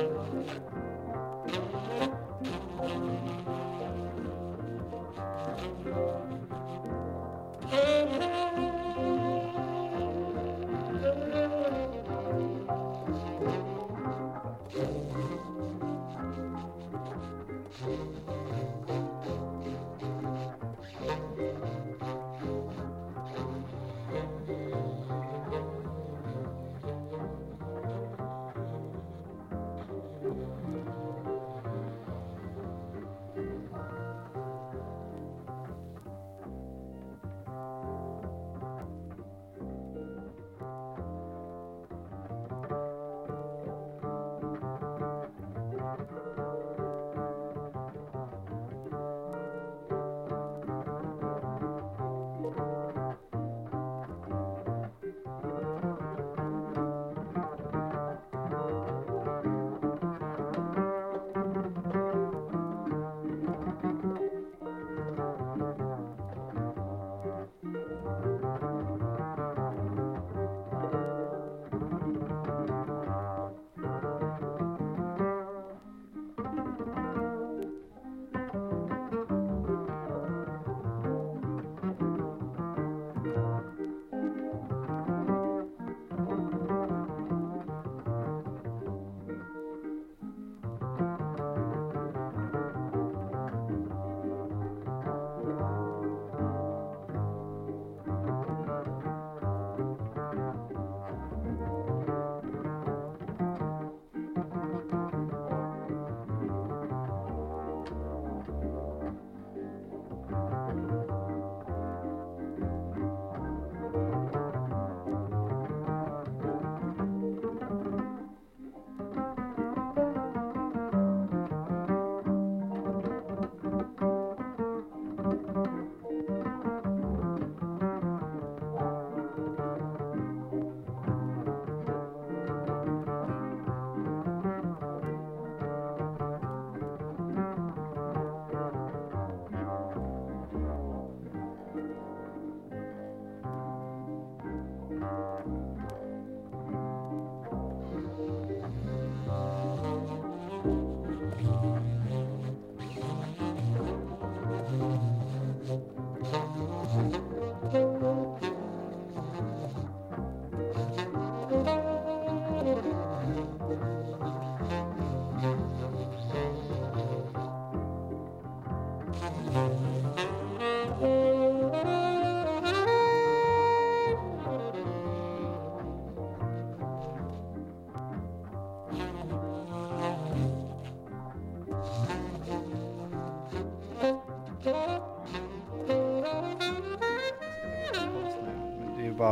Thank you.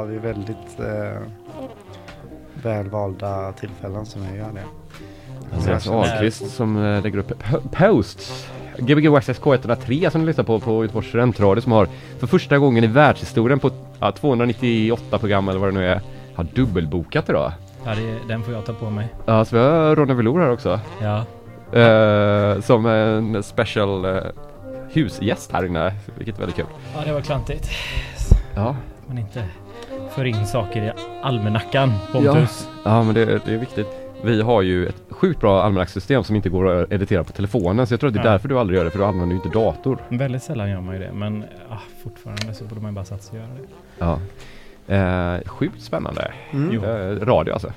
Vid väldigt eh, välvalda tillfällen som jag gör det. Andreas Ahlqvist som eh, lägger upp po- posts. Gbg Waxxed K103 som ni lyssnar på på Göteborgs studentradio som har för första gången i världshistorien på ja, 298 program eller vad det nu är har dubbelbokat idag. Ja, det, den får jag ta på mig. Ja, så vi har Ronny Velour här också. Ja, Eh, som en special eh, husgäst här inne, vilket är väldigt kul. ja det var klantigt. Ja, Man inte för in saker i almanackan, Pontus. ja men det, det är viktigt. Vi har ju ett sjukt bra almanackssystem som inte går att editera på telefonen så jag tror att det är Ja. därför du aldrig gör det för du använder ju inte dator. Väldigt sällan gör man ju det, men ah, fortfarande så borde man ju bara satsa och göra det. Ja. Eh, sjukt spännande. Mm. Jo. Eh, radio alltså.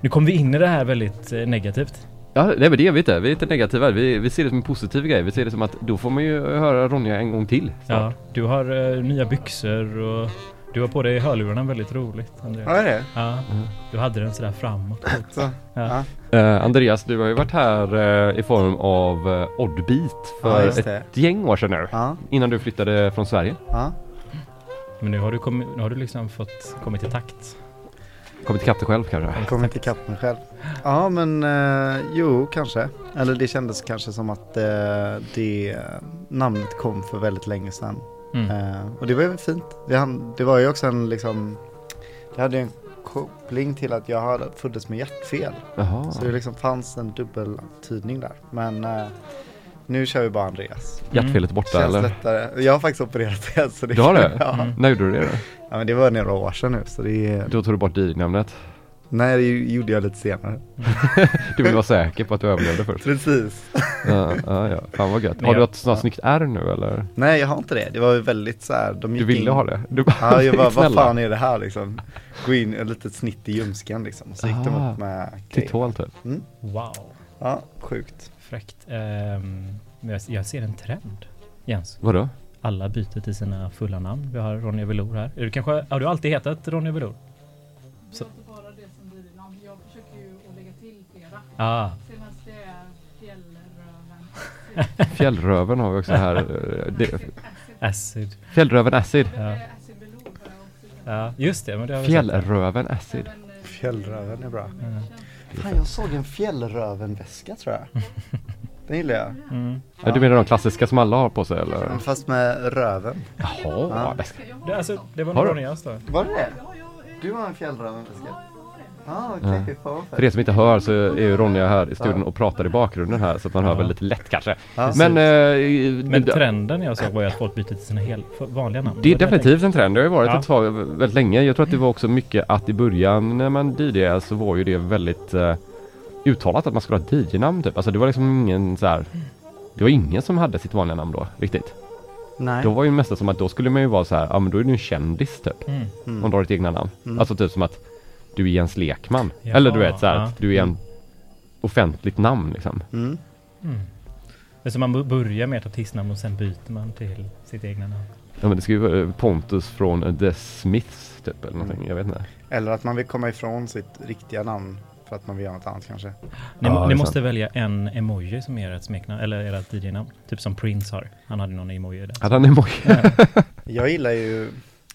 Nu kom vi in i det här väldigt eh, negativt. Ja, nej men det är vi inte. Vi är inte negativa. Vi, vi ser det som en positiv grej. Vi ser det som att då får man ju höra Ronja en gång till. Ja, snart. du har eh, nya byxor och du har på dig hörlurarna väldigt roligt, Andreas. Ja, det är det. Ja, Mm. du hade den sådär framåt. Så, Ja. ja. Eh, Andreas, du har ju varit här eh, i form av eh, Oddbeat Ja, för just ett gäng år sedan nu. Ja, Innan du flyttade från Sverige. ja. Men nu har du, kommit, nu har du liksom fått kommit i takt. Kommit ikapp dig själv kanske? Inte ikapp mig själv. Ja, men eh, jo, kanske. Eller det kändes kanske som att eh, det namnet kom för väldigt länge sedan. Mm. Eh, och det var ju fint. Det, det var ju också en liksom, det hade ju en koppling till att jag hade föddes med hjärtfel. Jaha. Så det liksom fanns en dubbeltydning där. Men eh, nu kör vi bara Andreas. Hjärtfelet borta Känns eller? lättare. Jag har faktiskt opererat det. Så det Du har det? Ja. Mm. När gjorde du det då? ja, men det var några år sedan nu. Så det är, Då tog du bort DJ-namnet. Nej, det gjorde jag lite senare. Du vill vara säker på att du överlevde först. Precis. Ja, ja, ja. Fan vad gött. Har du ett sånt ja. snyggt R nu eller? Nej, jag har inte det. Det var ju väldigt så här. De Du ville in, ha det? Du Ja, jag bara, vad fan är det här liksom? Gå in ett litet snitt i ljumsken liksom. Så gick de Ah, upp med Till grejer. tån typ. Mm. Wow, Ja, sjukt. fräckt. Men jag, ser en trend, Jens. Vadå? Alla byter till sina fulla namn. Vi har Ronja Velour här. Är du kanske, har du alltid hetat Ronja Velour? Det är Fjällröven. Fjällröven har vi också här. Acid. fjällröven Acid. Ja. Ja, just det. Men det har. Fjällröven Acid. Eh, Fjällröven är bra. Ja. Fan, jag såg en fjällrövenväska tror jag. Den gillar jag. Mm. Ja, du menar de klassiska som alla har på sig eller? Fast med röven. Jaha, Ja. bäst. Det, alltså, det var nog? Ronjas då. Var det det? Du har en fjällrövenväska? Ah, okej. Ja. Fan vad För er som inte hör så är ju Ronja här i studion och pratar i bakgrunden här så att man hör Ja. väl lite lätt kanske. Ja, Men, eh, Men trenden jag såg var ju att folk byter till sina helt vanliga namn. det är definitivt en trend. Det har ju varit Ja. ett tag väldigt länge. Jag tror att det var också mycket att i början när man DJade så var ju det väldigt eh, uttalat att man skulle ha ett DJ-namn typ. Alltså det var liksom ingen så här. Det var ingen som hade sitt vanliga namn då riktigt. Nej. Då var ju det mesta som att då skulle man ju vara så här, ja men då är du en kändis typ. Mm. Mm. Om du har ditt egna namn. Mm. Alltså typ som att du är Jens Lekman. Jaha, Eller du vet så här, ja. att du är en offentligt namn liksom. Mm. Mm. Det är som man börjar med ett artistnamn och sen byter man till sitt egna namn. Ja men det ska ju vara Pontus från The Smiths typ eller någonting. Mm. Jag vet inte. Eller att man vill komma ifrån sitt riktiga namn för att man vill göra något annat kanske. Ni, Ja, ni måste sant. välja en emoji som är ert smeknamn, eller ert DJ-namn. Typ som Prince har. Han hade någon emoji där. Hade han emoji? Ja. Jag gillar ju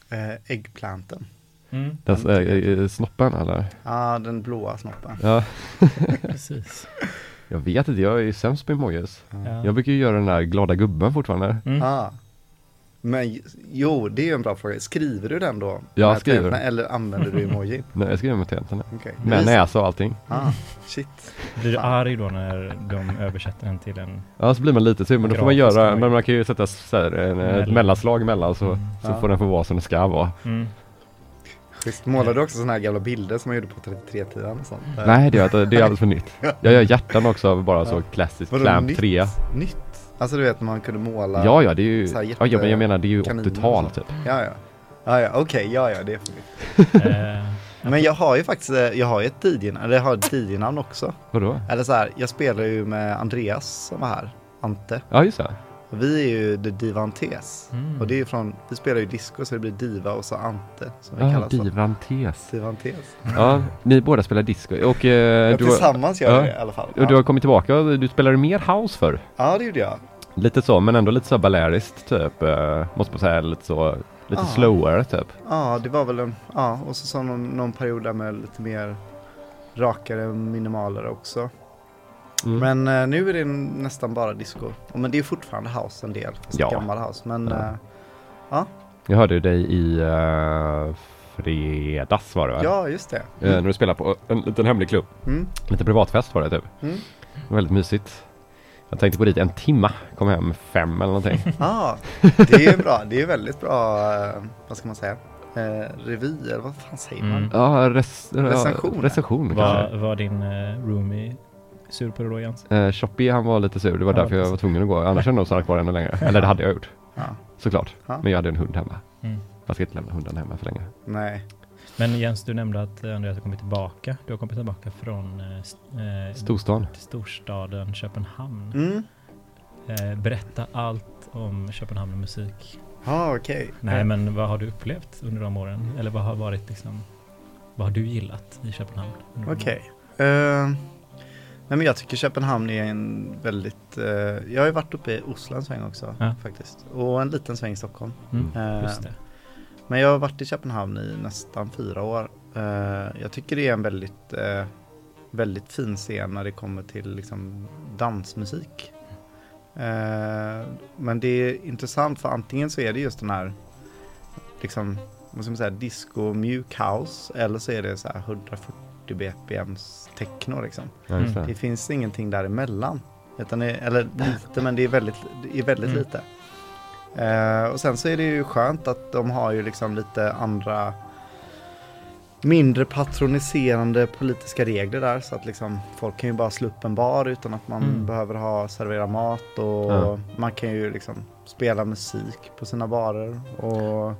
eh, äggplanten. Mm, Den äh, snoppen eller? Ja, den blåa snoppen. Ja. precis. Jag vet inte, jag är sämst på emojis. Ja. Jag brukar ju göra den där glada gubben fortfarande. Mm. Ah. Men jo, det är ju en bra fråga. Skriver du den då? Ja, skriver. tänderna, Eller använder du emoji? Nej, jag skriver med tänderna. Okej. Med näsa och allting. Ah, shit. Blir du arg då när de översätter den till en... Ja, så blir man lite sur, men då får man göra, men man kan ju sätta så här, en, ett Mellan. mellanslag emellan så, Mm. så Ja. får den få vara som det ska vara. Mm. Schysst. Målar du också sådana här gamla bilder som man gjorde på 33-tiden och sånt? Nej, det är, inte- det är alldeles för nytt. Jag gör hjärtan också av bara så Ja. klassiskt Vadå clamp nytt? 3. Nytt? Alltså du vet när man kunde måla? Ja, ja, det är ju, ja, men jag menar det är ju kaniner och 80-tal så. typ. Ja, ja. Ja, ja, okej, ja, ja, det är för mycket. Eh, Men jag har ju faktiskt, eh, jag har ju ett DJ-namn, eller jag har ett DJ-namn också. Vadå? Eller så här, jag spelar ju med Andreas som var här, Ante. Ja, just det. Och vi är ju The Divantes. Mm. Och det är från, vi spelar ju disco så det blir Diva och så Ante som vi Ja, kallas. Divantes. Divantes. Ja, ni båda spelar disco och, eh, Ja, du, har, tillsammans gör ja. vi det i alla fall. och du har Ja. kommit tillbaka och du spelade mer house för. ja, det gjorde jag. Lite så, men ändå lite så baleariskt typ. Eh, måste man säga, lite så Lite Ja. sloware typ. Ja, det var väl en, ja, och så, så någon, någon period där med lite mer rakare, minimalare också. Mm. Men eh, nu är det nästan bara disco. Och, men det är fortfarande house en del, fast Ja. gammal house. Men Ja. eh, Jag hörde dig i uh, fredags var det va? ja, just det. Eh, när du spelade på en liten hemlig klubb. Mm. Lite privatfest var det typ. Mm. Väldigt mysigt. Jag tänkte gå dit en timma, kom hem fem eller någonting. Ja, det är bra. Det är väldigt bra, eh, vad ska man säga, eh, revy eller vad fan säger man? Mm. Ja, res ja, recension kanske. Var, var din uh, roomie sur på det då Jens? Eh, Choppy han var lite sur, det var Ja, därför jag var tvungen att gå. Annars hade jag nog stannat kvar ännu längre. Eller det hade jag gjort, Ja, såklart. Ja. Men jag hade en hund hemma. Mm. Jag ska inte lämna hunden hemma för länge. nej. Men Jens, du nämnde att eh, Andreas har kommit tillbaka. Du har kommit tillbaka från eh, eh, Storstan. storstaden Köpenhamn. Mm. Eh, berätta allt om Köpenhamn och musik. Ja, okej. Nej, Eh, men vad har du upplevt under de åren? Eller vad har varit liksom, vad har du gillat i Köpenhamn? Okej. Nej men jag tycker Köpenhamn är en väldigt, eh, jag har ju varit uppe i Oslo en sväng också Ja. faktiskt. Och en liten sväng i Stockholm. Mm, Eh. Men jag har varit i Köpenhamn i nästan fyra år. Eh, jag tycker det är en väldigt, eh, väldigt fin scen när det kommer till liksom, dansmusik. Eh, men det är intressant för antingen så är det just den här liksom, vad ska man säga, disco mjuk house eller så är det så här 140 bpms techno liksom. Ja. Det finns ingenting däremellan. Utan det, eller lite, men det är väldigt, det är väldigt Mm. lite. Eh, och sen så är det ju skönt att de har ju liksom lite andra mindre patroniserande politiska regler där. Så att liksom folk kan ju bara slå upp en bar utan att man Mm. behöver ha servera mat. Och Ja. man kan ju liksom spela musik på sina barer. Och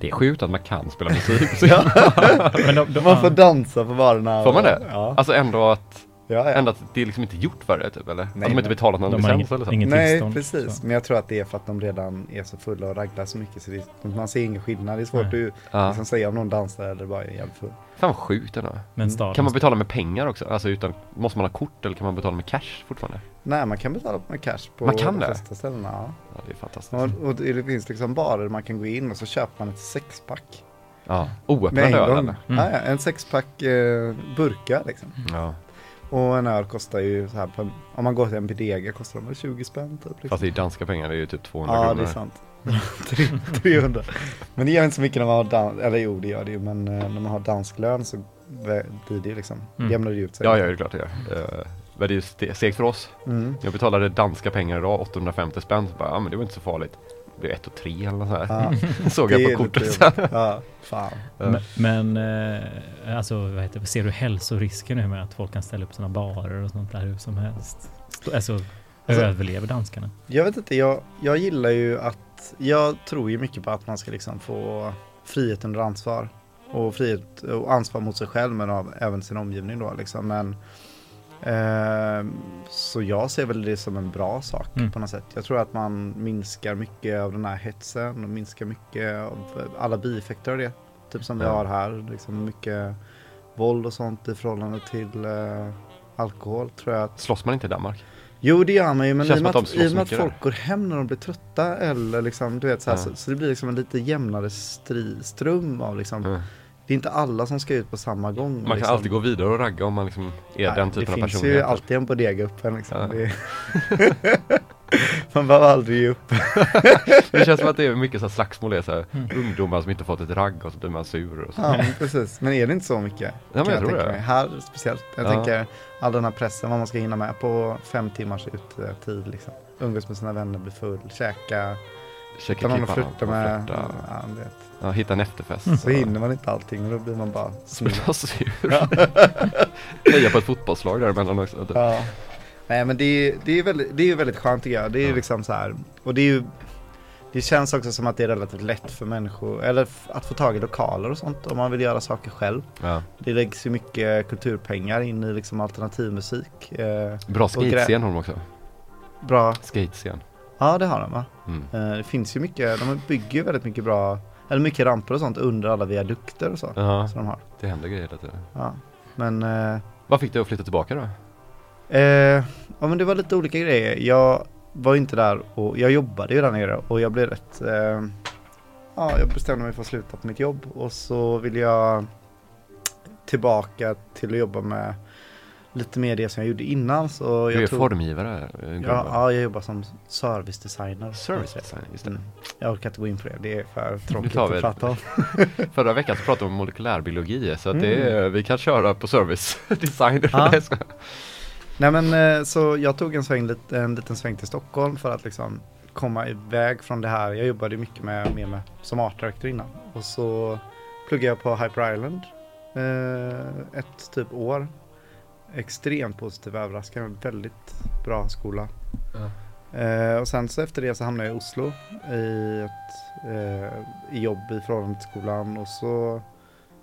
Det är sjukt att man kan spela musik. Men de, de, man får dansa på barerna. Får man det? Ja. Alltså ändå att, ja, ja. ändå att det är liksom inte gjort för det typ eller? att de Nej, inte betalat någon de licens ingen, eller så? Nej, precis. så. Men jag tror att det är för att de redan är så fulla och raglar så mycket så det, man ser ingen skillnad. Det är svårt Nej. att Ja. liksom säga om någon dansar eller bara är jävligt full. Fan vad sjukt ändå. Men staden, Kan man betala med pengar också? Alltså utan, måste man ha kort eller kan man betala med cash fortfarande? Nej, man kan betala med cash på Man kan de flesta ställena. Ja. Ja, det är fantastiskt. Och, och det finns liksom barer man kan gå in och så köper man ett sexpack. Ja. Med Oöppnad en öl? Mm. Ja, ja, en sexpack eh, burkar liksom. Ja. Och en öl kostar ju så här, på, om man går till en Bodega kostar de väl 20 spänn typ. Liksom. Fast i danska pengar det är ju typ 200 Ja, kronor. det är sant. Tre- 300. Men det gör inte så mycket när man har dans, eller jo det gör det ju, men eh, när man har dansk lön så blir det ju liksom, Mm. jämnar det ut sig. Ja, ja, det är klart det gör. Eh, Men det är ju segt för oss. Mm. Jag betalade danska pengar idag, 850 spänn. Så bara, ja men det var inte så farligt. Det blir 1 och 3 eller något så här. Ja, Såg jag på kortet sen. Ja, fan. Men, men eh, alltså, vad heter ser du hälsorisken nu med att folk kan ställa upp sina barer och sånt där hur som helst? St- Alltså, Alltså- överlever danskarna? Jag vet inte, jag, jag gillar ju att, jag tror ju mycket på att man ska liksom få frihet under ansvar. Och frihet och ansvar mot sig själv men av även sin omgivning då liksom. Men, så jag ser väl det som en bra sak Mm. på något sätt. Jag tror att man minskar mycket av den här hetsen och minskar mycket av alla bieffekter av det. Typ som vi har här, liksom mycket våld och sånt i förhållande till eh, alkohol tror jag att Slåss man inte i Danmark? Jo det gör man ju men i och med att, i och med att folk går hem när de blir trötta eller liksom du vet så, här, Ja. så, så det blir liksom en lite jämnare stri, ström av liksom Mm. Det är inte alla som ska ut på samma gång Man kan liksom. alltid gå vidare och ragga om man liksom är Nej, den typen Det av finns personlighet. ju alltid en bodega uppe liksom. Ja. Det Man behöver aldrig ge upp Det känns som att det är mycket så här slagsmål, det är så här, Mm. ungdomar som inte fått ett ragg och så blir man sur och så. Ja men precis, men är det inte så mycket? Ja, men kan jag tror det. mig. Här speciellt, jag Ja. tänker all den här pressen vad man ska hinna med på fem timmars uttid liksom Umgås med sina vänner, bli full, käka, Käka klippan flirta med ja. Ja, hitta en efterfest. Så hinner man inte allting och då blir man bara sur. man sur. Heja på ett fotbollslag däremellan också. typ. Ja. Nej men det är, det är väldigt, det är väldigt skönt tycker jag. Det är Ja. liksom så här. Och det är ju Det känns också som att det är relativt lätt för människor, eller att få tag i lokaler och sånt om man vill göra saker själv. Ja. Det läggs ju mycket kulturpengar in i liksom alternativmusik. Eh, Bra skatescen har de också. bra, Skatescen. ja det har de va? Mm. Eh, det finns ju mycket, de bygger ju väldigt mycket bra, eller mycket ramper och sånt under alla viadukter och så. Ja, Som de har. det händer grejer hela tiden. Ja. Men eh, Vad fick du att flytta tillbaka då? Eh, ja men det var lite olika grejer. Jag var inte där och jag jobbade ju där nere och jag blev rätt, eh, ja, jag bestämde mig för att sluta på mitt jobb och så ville jag tillbaka till att jobba med lite mer det som jag gjorde innan. Så Du är jag tog- formgivare. Ja, ja, jag jobbar som servicedesigner. Service design, just det. Mm. Jag orkar inte gå in på det, det är för tråkigt att det. prata om. Förra veckan så pratade vi om molekylärbiologi så det Mm. är, vi kan köra på service design. Ja. Nej, men eh, så jag tog en, sväng, en liten sväng till Stockholm för att liksom komma iväg från det här. Jag jobbade mycket med, mer med som art director innan. Och så pluggade jag på Hyper Island eh, ett typ år. Extremt positiv överraskning, väldigt bra skola. Eh, och sen så efter det så hamnade jag i Oslo i ett eh, i jobb i förhållande till skolan och så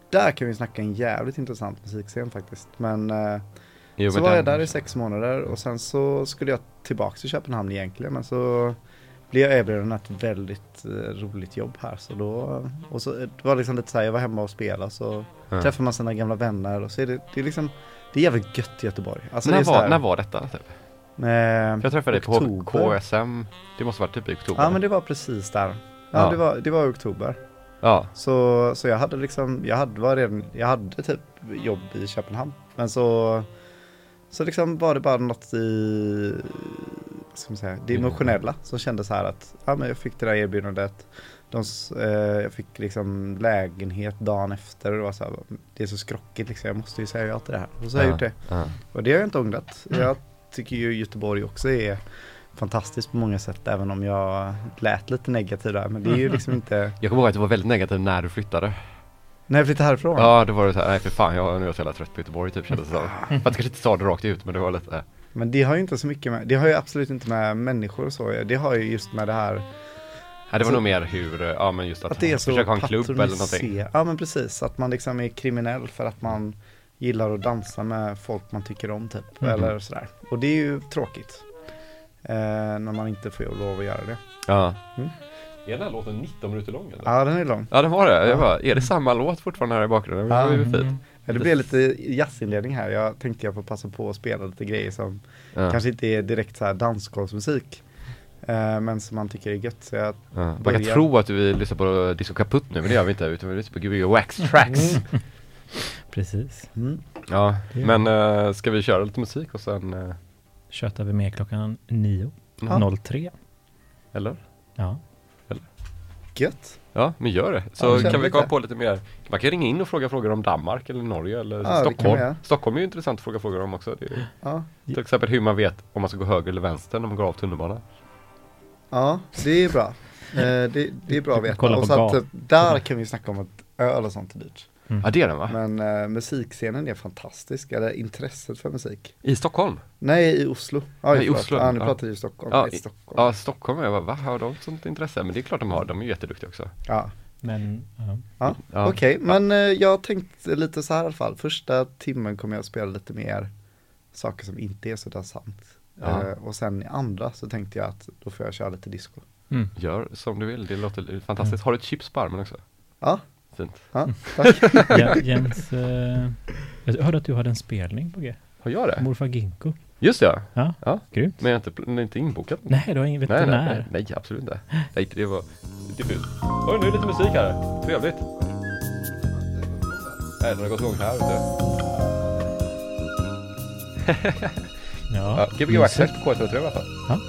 där kan vi snacka en jävligt intressant musikscen faktiskt. Men eh, Jo, så men var jag där i sex månader och sen så skulle jag tillbaka till Köpenhamn egentligen men så blev jag erbjuden ett väldigt eh, roligt jobb här så då och så det var liksom lite så här, jag var hemma och spelade så Ja. träffar man sina gamla vänner och så är det, det är liksom det är jävligt gött i Göteborg. Alltså det när, är så var, här, när var detta? Typ? eh, jag träffade dig på. KSM. Det måste varit typ i oktober. Ja men det var precis där. Ja, Ja. Det, var, det var i oktober. ja. Så, så jag hade liksom, jag hade, var redan, jag hade typ jobb i Köpenhamn. Men så, så liksom var det bara något i, ska man säga, det emotionella som kändes så här att, ja men jag fick det där erbjudandet. De, eh, jag fick liksom lägenhet dagen efter och det var så här, det är så skrockigt liksom, jag måste ju säga ja till det här. Och så har jag gjort det. Och det har jag inte ångrat. Mm. Jag tycker ju Göteborg också är fantastiskt på många sätt även om jag lät lite negativ där. Men det är ju liksom inte, Jag kommer ihåg att du var väldigt negativ när du flyttade. när jag flyttade härifrån. Ja, då var det så här, nej för fan, jag, nu är jag så jävla trött på Göteborg typ kändes det som. Att jag kanske inte sa det rakt ut, men det var lite, Men det har ju inte så mycket med, det har ju absolut inte med människor och så Det har ju just med det här nej, det var Så- nog mer hur, ja men just att, att det är så försöka ha en klubb eller någonting. Ja men precis, att man liksom är kriminell för att man gillar att dansa med folk man tycker om typ Mhm. Eller sådär Och det är ju tråkigt eh, När man inte får lov att göra det Ja. Mm. Är den här låten 19 minuter lång eller? Ja den är lång Ja det var det, Ja. jag bara, är det samma låt fortfarande här i bakgrunden? Det var ju Ja. fint. Mm. ja, Det blev lite jazzinledning här Jag tänkte jag får passa på att spela lite grejer som Ja. Kanske inte är direkt så här dansgolvsmusik eh, Men som man tycker är gött så jag, Ja. Man kan tro att vi lyssnar på Disco Kaputt nu, men det gör vi inte, utan vi lyssnar på Gbg Wax Tracks. Precis. mm. Ja, men uh, ska vi köra lite musik och sen, uh, Tjötar vi med klockan 9. Ja. 03. eller? Ja. Gött Ja, men gör det. Ja, Så kör kan vi komma på lite mer. Man kan ringa in och fråga frågor om Danmark eller Norge eller Ja, Stockholm. Stockholm är ju intressant att fråga frågor om också. Det är, Ja till exempel hur man vet om man ska gå höger eller vänster när man går av tunnelbanan. Ja, det är bra. Eh, det, det är bra att veta. Och så att, där kan vi snacka om att öl och sånt är dyrt. Mm. Ja, det är den va? Men eh, musikscenen är fantastisk, eller intresset för musik. I Stockholm? Nej, i Oslo. Ja, Ja, i. Oslo, Ja, nu ja. pratar vi i Stockholm. Ja, i Stockholm. Ja, Stockholm. Jag bara, va? Har de sånt intresse? Men det är klart de har. De är ju jätteduktiga också. ja. Men, ja. ja. Ja. Okej, men eh, jag tänkte lite så här i alla fall. Första timmen kommer jag att spela lite mer saker som inte är så dansant. Ja. Eh, och sen i andra så tänkte jag att då får jag köra lite disco. Mm. Gör som du vill. Det låter fantastiskt. Har du ett chips på armen också? Ja, Fint. ja tack. Ja, Jens, eh, jag hörde att du hade en spelning på G. Har jag det? Morfar Ginkgo. Just ja. Ja, Ja. grymt. Men jag är inte, inte inbokat. Nej, du har ingen vet Nej, inte nej, när. nej, nej, absolut inte. Nej, det var diffust. Oj, nu är det lite musik här. Trevligt. Nej, den har gått igång här ute. Ja, Ja, Gbg Tracks på K103 i alla fall. Ja.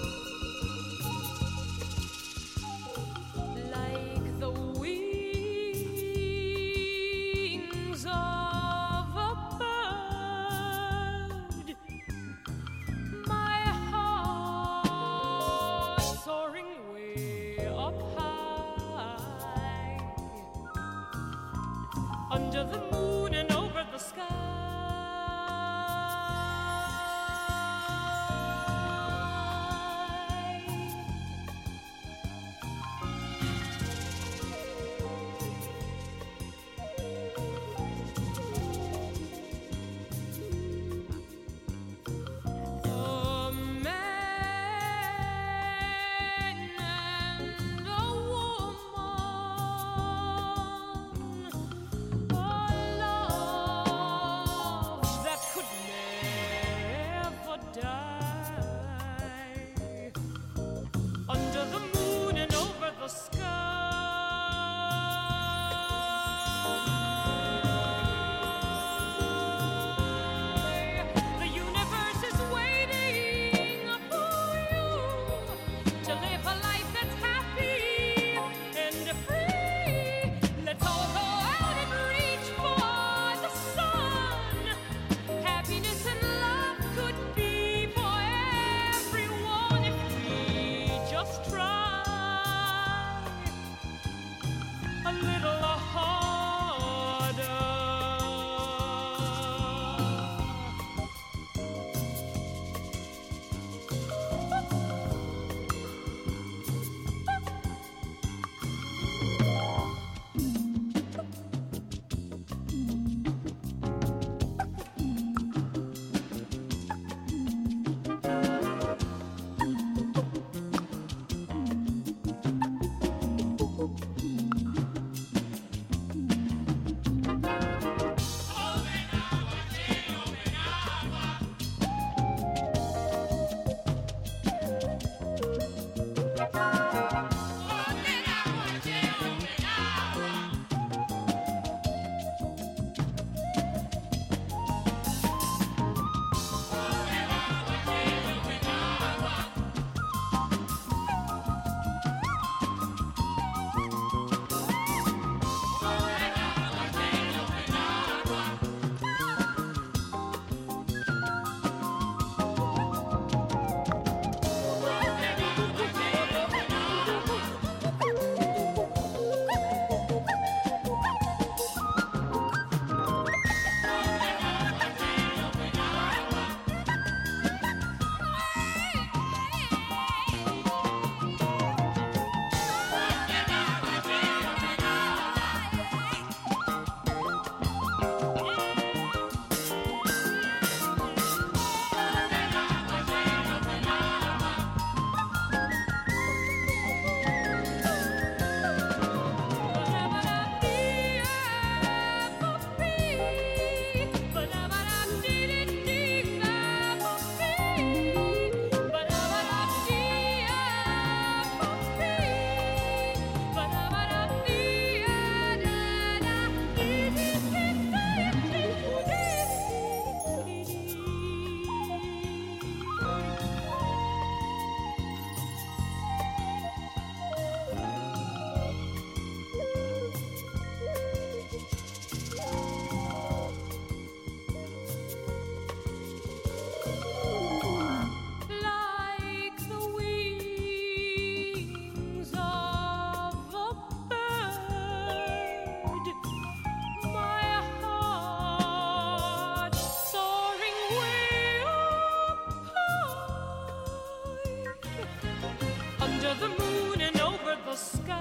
sky.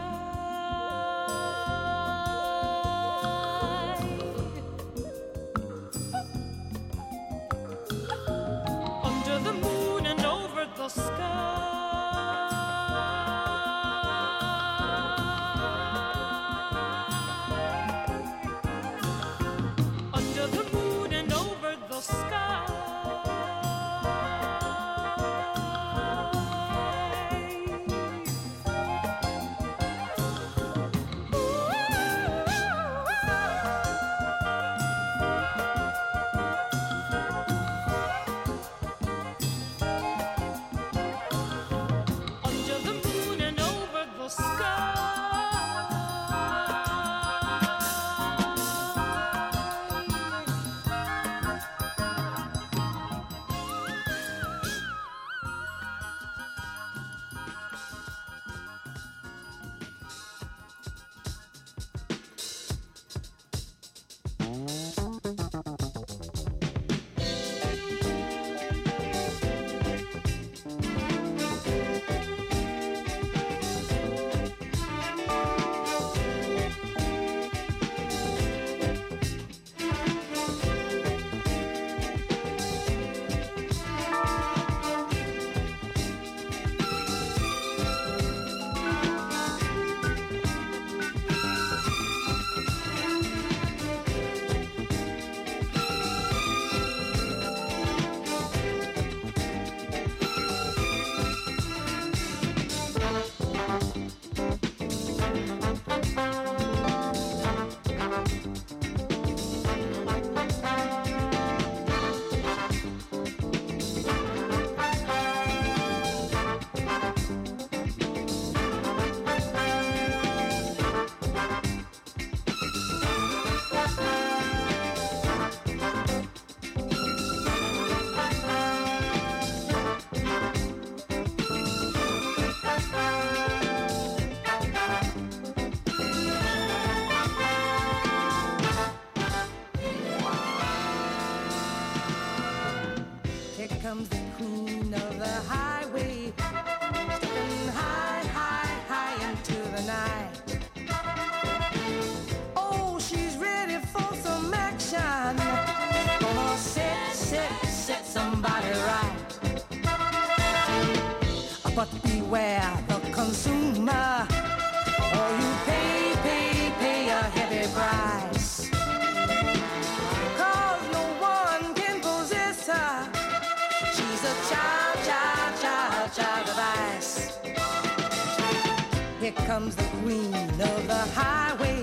comes the queen of the highway,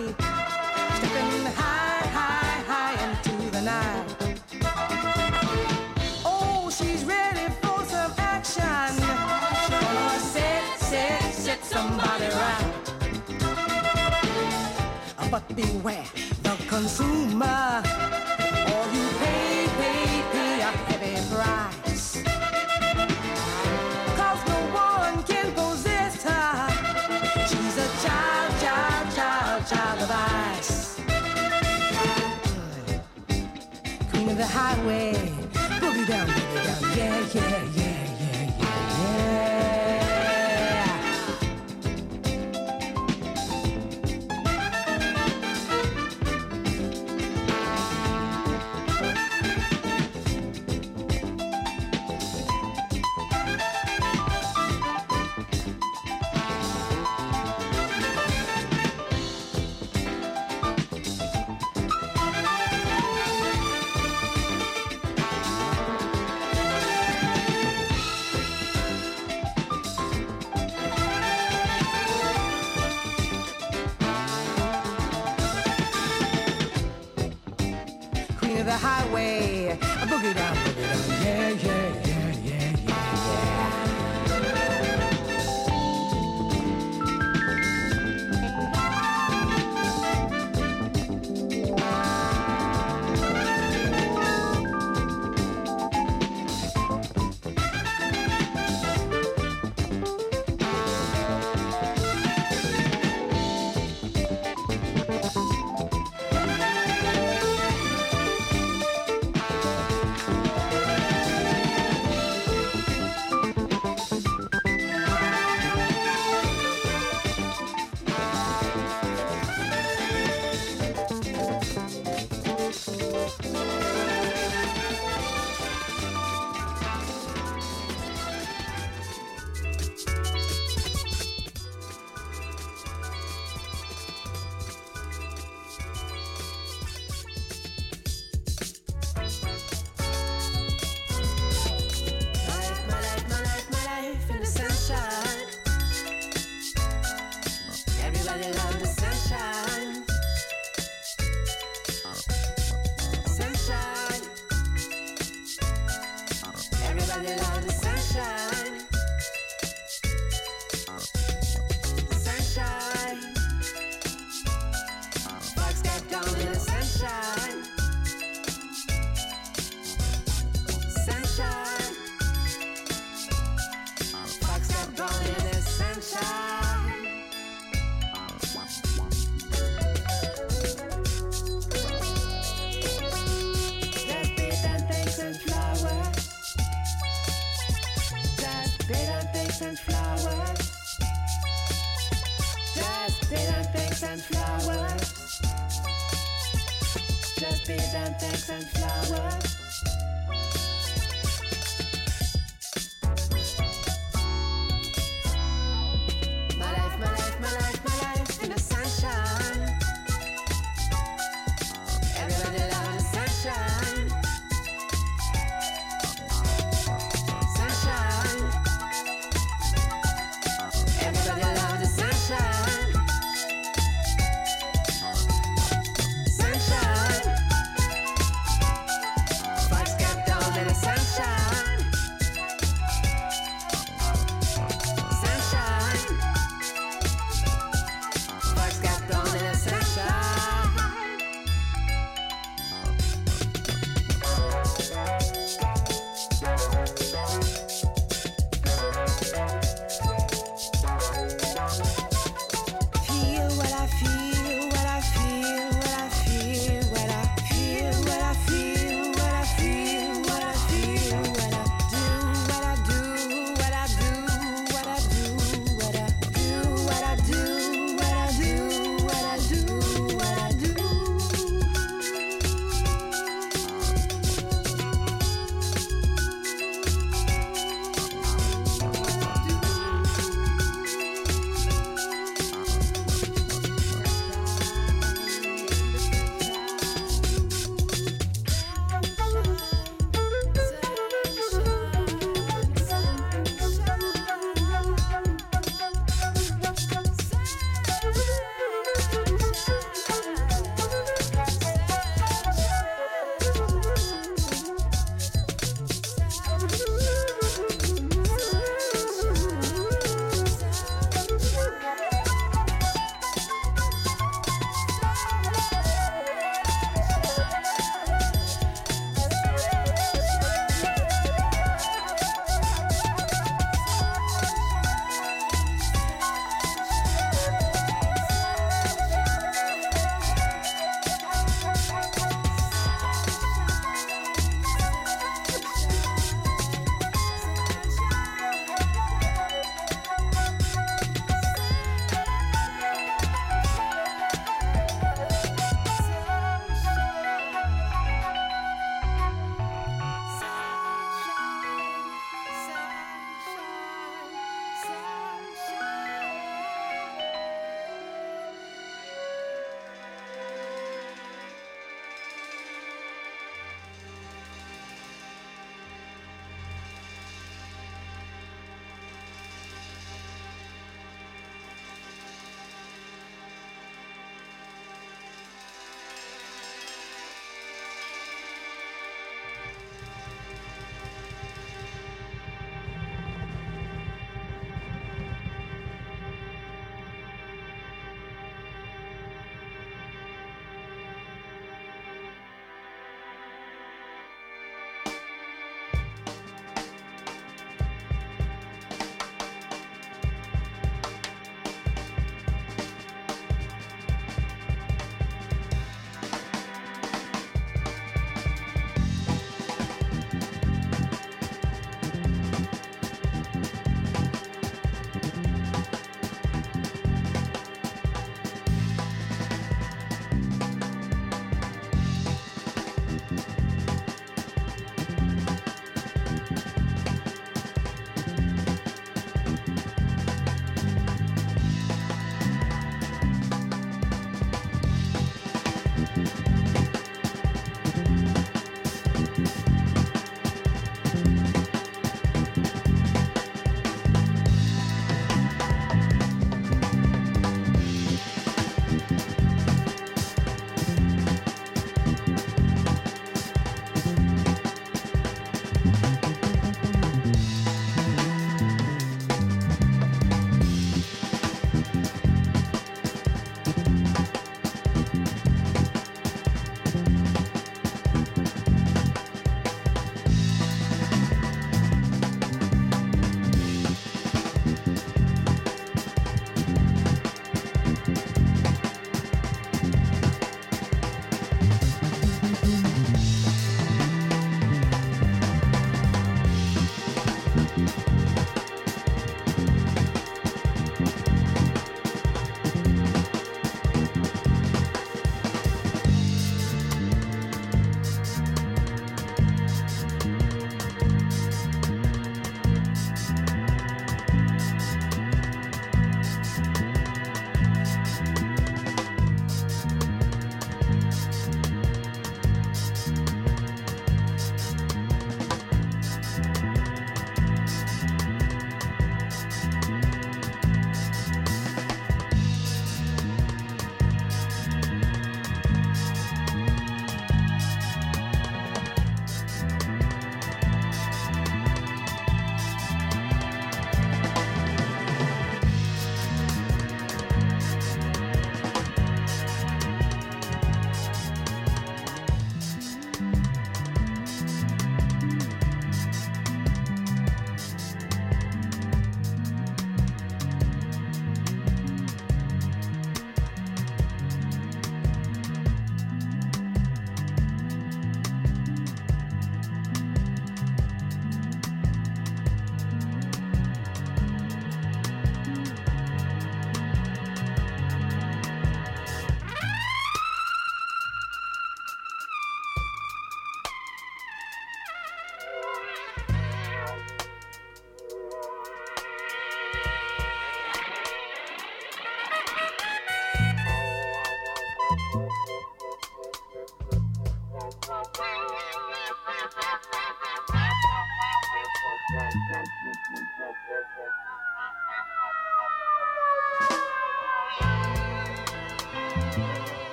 stepping high, high, high into the night. Oh, she's ready for some action. She's gonna set, set, set somebody right. But beware the consumer. the highway. Boogie down, boogie down, yeah, yeah.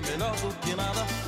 من الارض الجنانه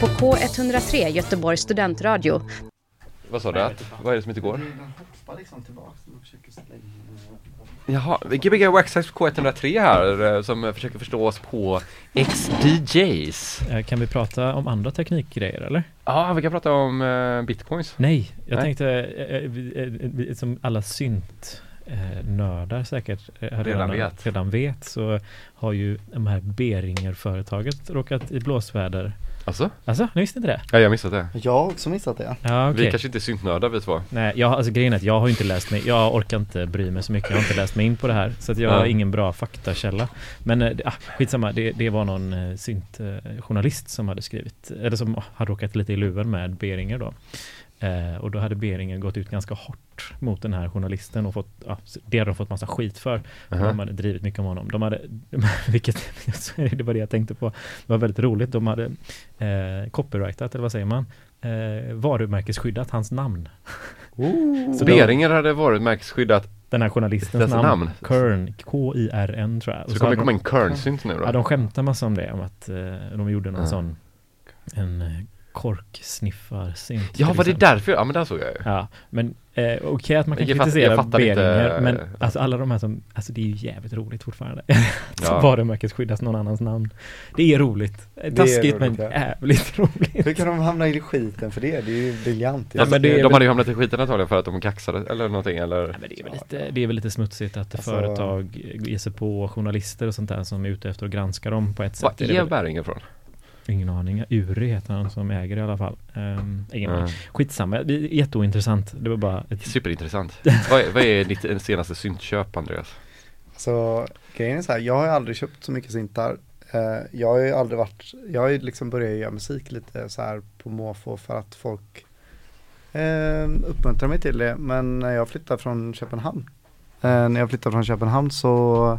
på K103 Göteborgs studentradio. Vad sa du? Att, vad är det som inte går? Liksom. Jaha, Gbg Waxax K103 här eh, som försöker förstå oss på XDJs. Eh, Kan vi prata om andra teknikgrejer eller? Ja, vi kan prata om eh, bitcoins. Nej, jag Nej. tänkte eh, som alla synt nördar säkert eh, Redan vet. redan vet så har ju de här Beringer-företaget råkat i blåsväder. Alltså? Alltså, ni visste inte det? Ja, jag har missat det. Jag har också missat det. Ja, okej. Vi kanske inte är syntnördar vi två. Nej, jag, alltså grejen är att jag har inte läst mig, jag orkar inte bry mig så mycket, jag har inte läst mig in på det här. Så att jag Ja. har ingen bra faktakälla. Men ah, skitsamma, det, det var någon eh, synt eh, journalist som hade skrivit, eller som hade råkat lite i luven med Beringer då. Eh, och då hade Beringer gått ut ganska hårt mot den här journalisten och fått, ja, det hade de fått massa skit för. Aha. De hade drivit mycket om honom. De hade, vilket, det var det jag tänkte på, det var väldigt roligt. De hade eh, copyrightat, eller vad säger man, eh, varumärkesskyddat hans namn. Så då- Beringer hade varit märkesskyddat, Den här journalistens namn, namn. Kern, K-I-R-N tror jag. Och så så kommer det komma in Kernsynt nu då? Ja, de skämtar massa om det, om att eh, de gjorde någon Ja. sån, en eh, korksniffarsynt. Ja, var det därför? Ja, men den såg jag ju. Ja, men eh, okej att man kan Jag fatt- kritisera jag fattar inte, Beringer, eh, men alltså alla de här som, alltså det är ju jävligt roligt fortfarande. Ja. Som varumärkesskyddas någon annans namn. Det är roligt. Taskigt roligt, men ja. jävligt roligt. Hur kan de hamna i skiten för det? Det är ju briljant. Ja, men det är de väl- hade ju hamnat i skiten antagligen för att de kaxade eller någonting eller? Nej, men det, är väl lite, det är väl lite smutsigt att Alltså- företag ger sig på journalister och sånt där som är ute efter att granska dem på ett sätt. Vad det är väl- Beringer från? Ingen aning. Uri heter han som äger i alla fall. Um, ingen Mm. aning. Skitsamma, det är jätteointressant. Det var bara ett Superintressant. vad, är, vad är ditt senaste syntköp Andreas? Så grejen är så här, jag har ju aldrig köpt så mycket syntar. Eh, jag har ju aldrig varit, jag har ju liksom börjat göra musik lite så här på måfå för att folk eh, uppmuntrar mig till det. Men när jag flyttade från Köpenhamn, eh, när jag flyttade från Köpenhamn så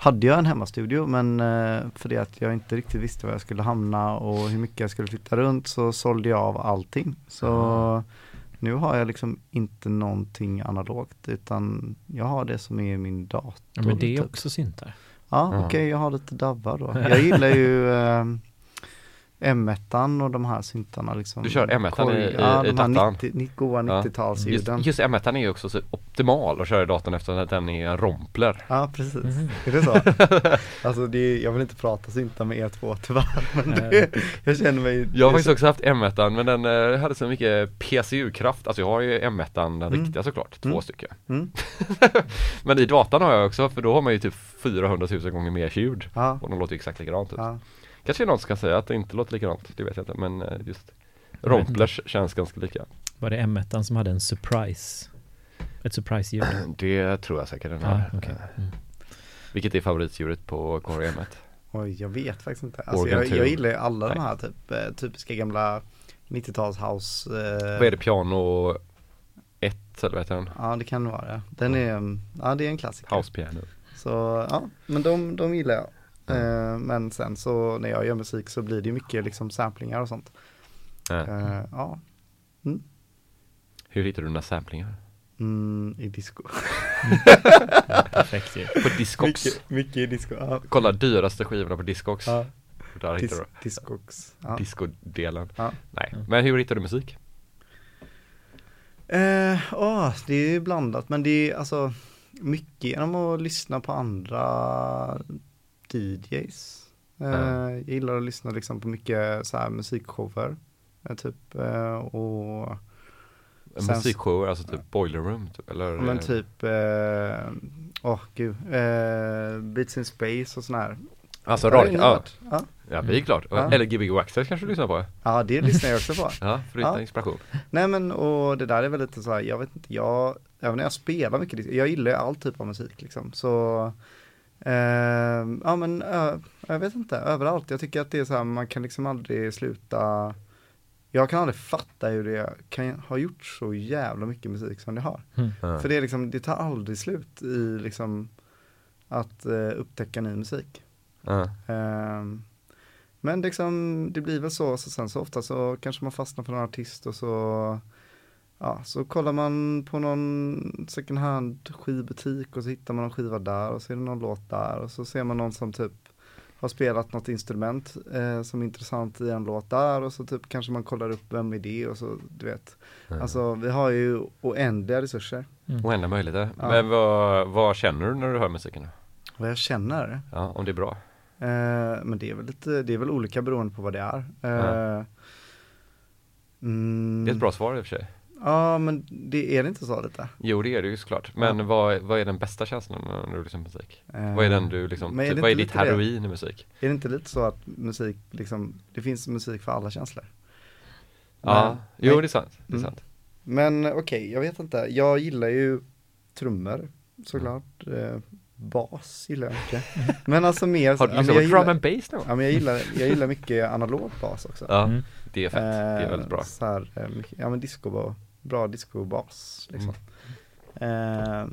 hade jag en hemmastudio men eh, för det att jag inte riktigt visste var jag skulle hamna och hur mycket jag skulle flytta runt så sålde jag av allting. Så nu har jag liksom inte någonting analogt utan jag har det som är min dator. Ja, men det är typ. också syntar. Ja, okej, jag har lite dabbar då. Jag gillar ju eh, M1 och de här syntarna liksom. Du kör M1 Korg- i- i- ja, i de här datan? 90, ni- goa Ja. 90-talsljuden. Just, just M1 är ju också så optimal att köra i datorn eftersom att den är en rompler. Ja, precis. Mhm. Är det så? alltså det är, jag vill inte prata syntar med er två tyvärr, men det, jag känner mig Jag har faktiskt också haft M1 men den eh, hade så mycket PCU-kraft, alltså jag har ju M1 den Mm. riktiga såklart, två Mm. stycken. Mm. men i datan har jag också, för då har man ju typ 400 000 gånger mer ljud. Ja, Och de låter ju exakt likadant ut. ja. Kanske någon som kan säga att det inte låter likadant, det vet jag inte men eh, just Romplers känns ganska lika. Var det M1 som hade en surprise? Ett surprise-ljud? Det tror jag säkert den Ja, har. okej. Eh, Mm. Vilket är favoritsdjuret på Core M1? Oj, jag vet faktiskt inte. Alltså, jag, jag gillar ju alla de Nej. här typ, eh, typiska gamla 90-tals house. Eh, Vad är det, piano 1 eller vad heter den? Ja, det kan det vara. Den är, mm, ja det är en klassiker. House piano. Så ja, men de, de gillar jag. Ja. Eh, men sen så när jag gör musik så blir det mycket liksom samplingar och sånt. Eh, ja, Hur hittar du dina samplingar? mm, i disco. Perfekt ju. På Discogs. mycket, mycket i disco. Ja, Kolla dyraste skivorna på Discogs. ja. Där hittar Dis, du discogs. Ja. discodelen. Ja. Nej, men hur hittar du musik? Eh, åh, det är ju blandat men det är alltså mycket genom att lyssna på andra DJs. Eh, Ja. Jag gillar att lyssna liksom på mycket så här musikshower. Eh, typ eh, och Musikshower, alltså typ Boiler Room typ, eller? Men typ, eh, åh gud, eh, Beats in Space och sån här. Alltså radio, ja. Ja. ja det är klart. Ja. Eller Gbg Waxxed kanske du lyssnar på? ja, det lyssnar jag också på. Ja, för att hitta Ja. inspiration. Nej men och det där är väl lite så här, jag vet inte, jag, även när jag spelar mycket, jag gillar ju all typ av musik liksom. Så, eh, ja men jag vet inte, överallt. Jag tycker att det är så här, man kan liksom aldrig sluta, jag kan aldrig fatta hur det kan ha gjort så jävla mycket musik som det har. Ja. För det är liksom, det tar aldrig slut i liksom att eh, upptäcka ny musik. Ja. Ehm, men liksom, det blir väl så, så sen så ofta så kanske man fastnar för någon artist och så Ja, så kollar man på någon second hand skivbutik och så hittar man någon skiva där och så är det någon låt där och så ser man någon som typ har spelat något instrument eh, som är intressant i en låt där och så typ kanske man kollar upp vem är det och så du vet. Ja. Alltså vi har ju oändliga resurser. Oändliga möjligheter. Ja. Men vad, vad känner du när du hör musiken? Vad jag känner Ja, om det är bra? Eh, men det är väl lite, det är väl olika beroende på vad det är. Eh, mm, Det är ett bra svar i och för sig. Ja, men det är det inte så lite? Jo, det är det ju såklart. Men Ja. vad, vad är den bästa känslan när du lyssnar på musik? Eh, Vad är den du liksom, men är typ, vad är ditt lite det? heroin i musik? Är det inte lite så att musik, liksom, det finns musik för alla känslor? Ja, Men- jo det är sant. Det är Mm. sant. Men okej, jag vet inte. Jag gillar ju trummor såklart. Eh, bas gillar jag mycket. Men alltså mer, Har du lyssnat jag på drum gillar, and bass någon ja, men jag gillar, jag gillar mycket analog bas också. Ja, Mm. det är fett. Det är väldigt bra. Eh, Så här, eh, ja men disco, bra discobas liksom. Eh,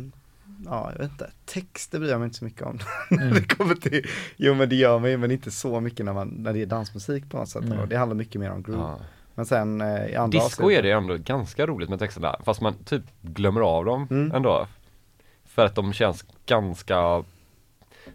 ja, jag vet inte. Texter bryr jag mig inte så mycket om. när det kommer till, jo men det gör mig, men inte så mycket när, man, när det är dansmusik på något sätt. Nej. Det handlar mycket mer om groove. Ja. Men sen eh, i andra Disco är det ändå ganska roligt med texterna, fast man typ glömmer av dem Mm. ändå. För att de känns ganska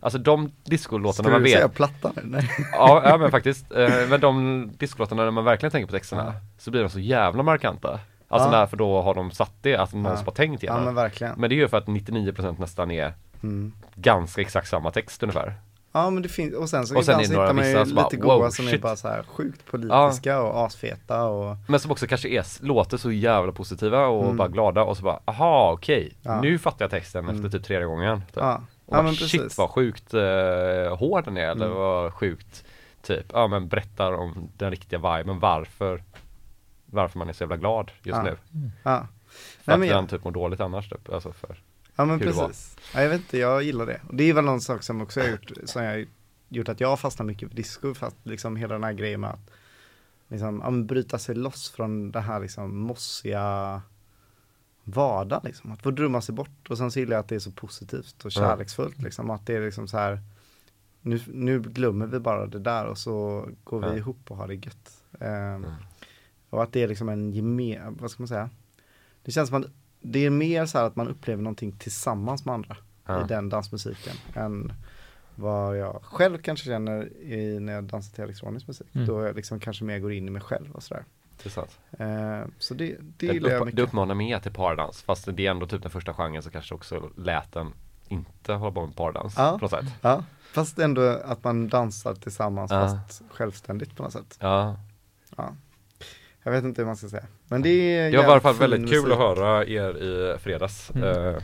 Alltså de discolåtarna Ska man du vet säga platta nu? Ja, ja men faktiskt, eh, men de discolåtarna när man verkligen tänker på texterna Ja. Så blir de så jävla markanta Alltså Ja. när, för då har de satt det, alltså någon Ja. som har tänkt Ja igenom men verkligen. Men det är ju för att 99% nästan är Mm. ganska exakt samma text ungefär Ja men det finns, och sen så Och sen ibland är så hittar man ju bara, lite goa wow, som är shit. bara så här sjukt politiska och asfeta och Men som också kanske är, låter så jävla positiva och Mm. bara glada och så bara, aha okej, Ja. nu fattar jag texten Mm. efter typ tredje gången typ. ja. Och ja bara, men shit precis. vad sjukt eh, hård den är eller Mm. vad sjukt Typ, ja men berättar om den riktiga viben, varför Varför man är så jävla glad just Ja. nu Ja. För Nej, att den typ mår dåligt annars typ, alltså för Ja men precis. Ja, jag vet inte, jag gillar det. Och det är väl någon sak som också har gjort, som jag gjort att jag har fastnat mycket för disco, för att liksom hela den här grejen med att liksom, ja, men bryta sig loss från det här liksom mossiga vardagen liksom. Att få drömma sig bort och sen så gillar jag att det är så positivt och kärleksfullt liksom. Att det är liksom så här nu, nu glömmer vi bara det där och så går vi Ja. ihop och har det gött. Ehm, Och att det är liksom en gemen, vad ska man säga? Det känns som att det är mer så här att man upplever någonting tillsammans med andra Ja. i den dansmusiken än vad jag själv kanske känner i, när jag dansar till elektronisk musik. Mm. Då jag liksom kanske mer går in i mig själv och sådär. Intressant. Eh, så det, det gillar jag upp, mycket. uppmanar mer till pardans, fast det är ändå typ den första genren så kanske också lät den inte hålla på med pardans Ja. på något sätt Ja, fast ändå att man dansar tillsammans Ja. fast självständigt på något sätt. Ja, Ja. Jag vet inte hur man ska säga. Men det är det var i alla fall väldigt kul musik. att höra er i fredags Mm. eh,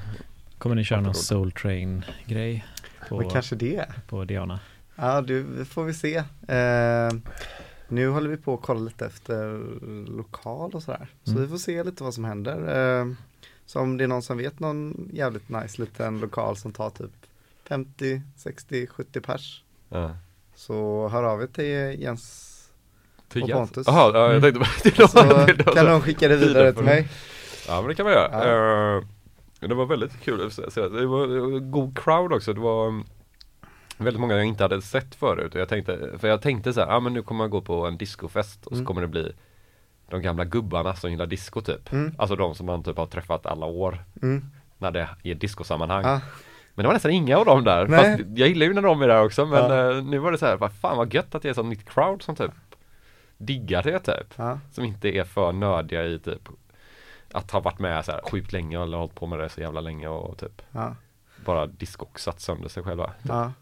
Kommer ni köra någon. Soul Train grej på, Men kanske det. på Diana? Ja, du, det får vi se. Eh, nu håller vi på att kolla lite efter lokal och sådär. Så Mm. vi får se lite vad som händer. Eh, så om det är någon som vet någon jävligt nice liten lokal som tar typ 50, 60, 70 pers. ja. Så hör av er till Jens. Till Och. Pontus. Jaha, ja, jag tänkte bara Så någon- någon kan de skicka det vidare till mig. Ja men det kan man göra. Eh, det var väldigt kul att se. Det var, en god crowd också. Det var mm, väldigt många jag inte hade sett förut. Och jag tänkte, för jag tänkte så här, ja ah, men nu kommer man gå på en discofest och så Mm. kommer det bli de gamla gubbarna som gillar disco typ. Mm. Alltså de som man typ har träffat alla år Mm. när det är discosammanhang. Ja. Men det var nästan inga av dem där. Nej. Fast jag gillar ju när de är där också men Ja. eh, nu var det så här, vad fan vad gött att det är sånt nytt crowd som typ diggar det typ. Ja. Som inte är för nördiga i typ att ha varit med så här sjukt länge eller hållit på med det så jävla länge och typ Ja. bara diskoxat sönder sig själva. Typ. Ja.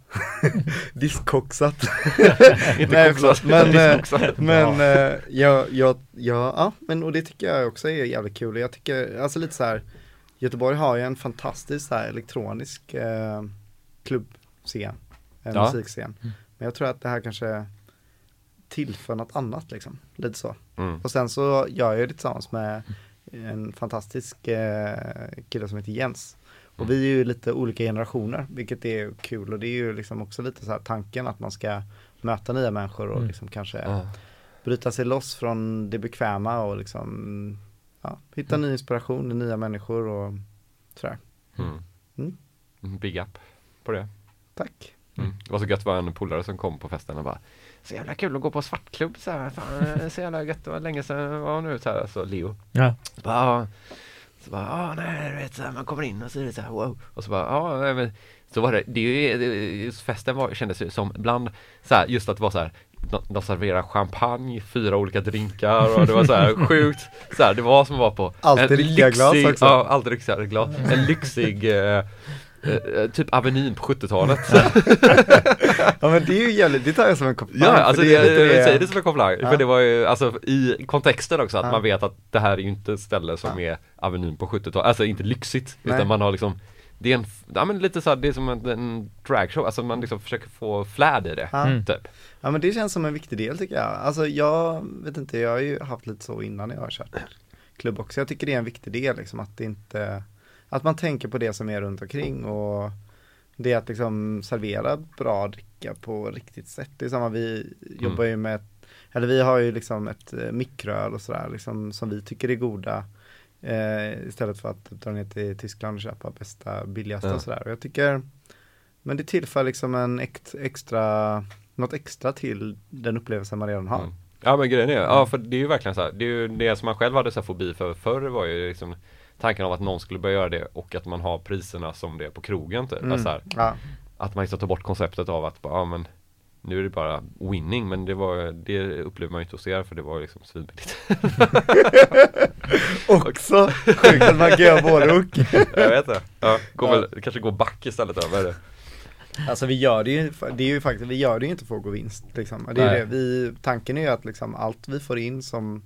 Diskkoxat. Inte Nej, förlåt. men, eh, diskoxat. men eh, jag, jag, jag, ja, men och det tycker jag också är jävligt kul. Jag tycker, alltså lite så här, Göteborg har ju en fantastisk så här elektronisk eh, klubbscen, en Ja. musikscen. Men jag tror att det här kanske tillför något annat liksom, lite så. Mm. Och sen så gör jag det tillsammans med en fantastisk eh, kille som heter Jens. Och vi är ju lite olika generationer, vilket är kul och det är ju liksom också lite så här tanken att man ska möta nya människor och Mm. liksom kanske Ja. bryta sig loss från det bekväma och liksom ja, hitta ny inspiration, nya människor och sådär. Mm. Mm. Mm, Big up på det. Tack. Mm. Det var så gött, det var en polare som kom på festen och bara Så jävla kul att gå på svartklubb så här, fan så jävla gött, det var länge sedan, vad nu så här, så Leo Ja, Så bara. Så bara, ja nej du vet så här, man kommer in och så är det så här wow. Och så bara, ja nej, men så var det, det är ju, festen var, kändes ju som bland så här, just att det var så här de, de serverar champagne, fyra olika drinkar och det var så här sjukt så här, det var som att vara på Alltid riktiga glas också. Ja, alltid riktiga glas, en lyxig eh, eh, typ Avenyn på 70-talet Ja men det är ju jävligt, det tar jag som en komplimang. Ja, alltså det det, lite jag säger det som en komplimang, Ja. för det var ju alltså i kontexten också att Ja. man vet att det här är ju inte ett ställe som Ja. är Avenyn på 70-talet, alltså inte lyxigt Nej. utan man har liksom Det är en, ja men lite så här, det är som en, en dragshow, alltså man liksom försöker få flärd i det. Mm. typ Ja men det känns som en viktig del tycker jag. Alltså jag vet inte, jag har ju haft lite så innan jag har kört klubb också. Jag tycker det är en viktig del liksom att det inte, att man tänker på det som är runt omkring och Det är att liksom servera bra dricka på riktigt sätt. Det är samma, vi jobbar ju med, eller vi har ju liksom ett eh, mikroöl och sådär liksom som vi tycker är goda. Eh, istället för att dra ner till Tyskland och köpa bästa, billigaste Ja. och sådär. Och jag tycker, men det tillför liksom en ex, extra, något extra till den upplevelsen man redan har. Mm. Ja men grejen är, ja för det är ju verkligen så här, det är ju det som man själv hade så här fobi för förr var ju liksom Tanken om att någon skulle börja göra det och att man har priserna som det är på krogen typ. Mm. Alltså Ja. att man liksom tar bort konceptet av att bara, ja men nu är det bara winning men det var det upplevde man ju inte hos er för det var ju liksom svinbilligt. Också sjukt att man kan göra både och. Jag vet det. Ja, går Ja. väl, kanske går back istället då, vad är det? Alltså vi gör det ju, det är ju faktiskt, vi gör det ju inte för att gå vinst liksom. Det är Nej. det. Vi, tanken är ju att liksom allt vi får in som,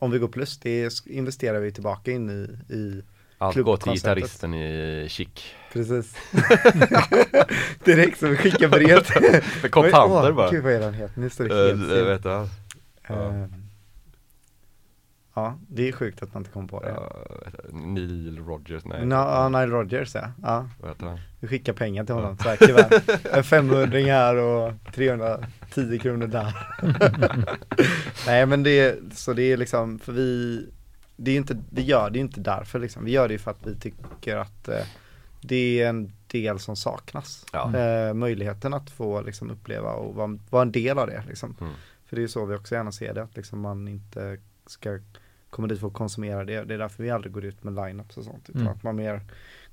om vi går plus, det investerar vi tillbaka in i, i Allt går till gitarristen i chic. precis. Direkt så vi skickar brev Med kontanter bara. Gud vad är den heter, nu står det Eh, helt jag still. vet det. Ja. Ja, det är sjukt att man inte kom på det. Ja. Neil Rogers, nej. No, ja, Nile Rodgers ja. ja. Vad heter han? Vi skickar pengar till honom, så här. En 500 här och 310 kronor där. Nej men det är, så det är liksom, för vi, det är inte, vi gör det ju inte därför liksom. Vi gör det ju för att vi tycker att eh, det är en del som saknas. Ja. Eh, möjligheten att få liksom uppleva och vara, vara en del av det liksom. Mm. För det är ju så vi också gärna ser det, att liksom man inte ska komma dit för att konsumera det. Det är därför vi aldrig går ut med line-ups och sånt. Utan Mm. att man mer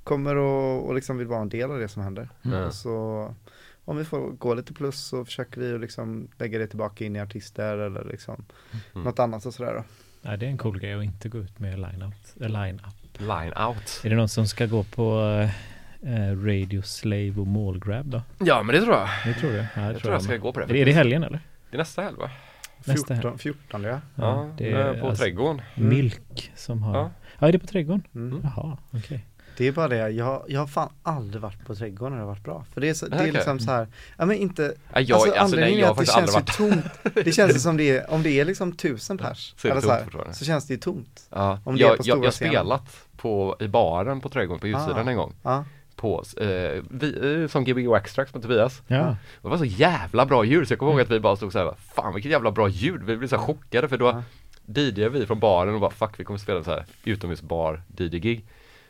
kommer och, och liksom vill vara en del av det som händer. Mm. Och så om vi får gå lite plus så försöker vi liksom lägga det tillbaka in i artister eller liksom Mm. något annat och sådär då. Nej, det är en cool grej att inte gå ut med line-up. eh, line-up. Line out. Är det någon som ska gå på eh, Radio Slave och Målgrab då? Ja men det tror jag. Det tror jag. Ja, det Jag tror jag ska med. gå på det. Är det, är det helgen eller? Det är nästa helg va? Nästa helg. 14, 14 ja. Ja, det är på alltså Trädgården. Mm. Milk som har... Ja. Ja, är det på Trädgården? Mm. Jaha, okej. Det är bara det, jag, jag har fan aldrig varit på trädgården när det har varit bra. För det är, så, det är liksom så här, ja men inte, Ja, jag, alltså, alltså, nej, anledningen jag är att det känns ju tomt. Det känns som det är, om det är liksom tusen pers, Så är det eller så, här, så känns det ju tomt. Ja, Om det är jag, på jag, stora jag spelat på, i baren på Trädgården på utsidan Ah. en gång. Ja, På, eh, vi, eh, som Gbg Waxtrax med Tobias. Ja. Det var så jävla bra ljud så jag kommer ihåg att vi bara stod så här, Fan vilket jävla bra ljud, vi blev så chockade för då Ja. DJade vi från baren och bara fuck vi kommer spela så här utomhusbar DJ-gig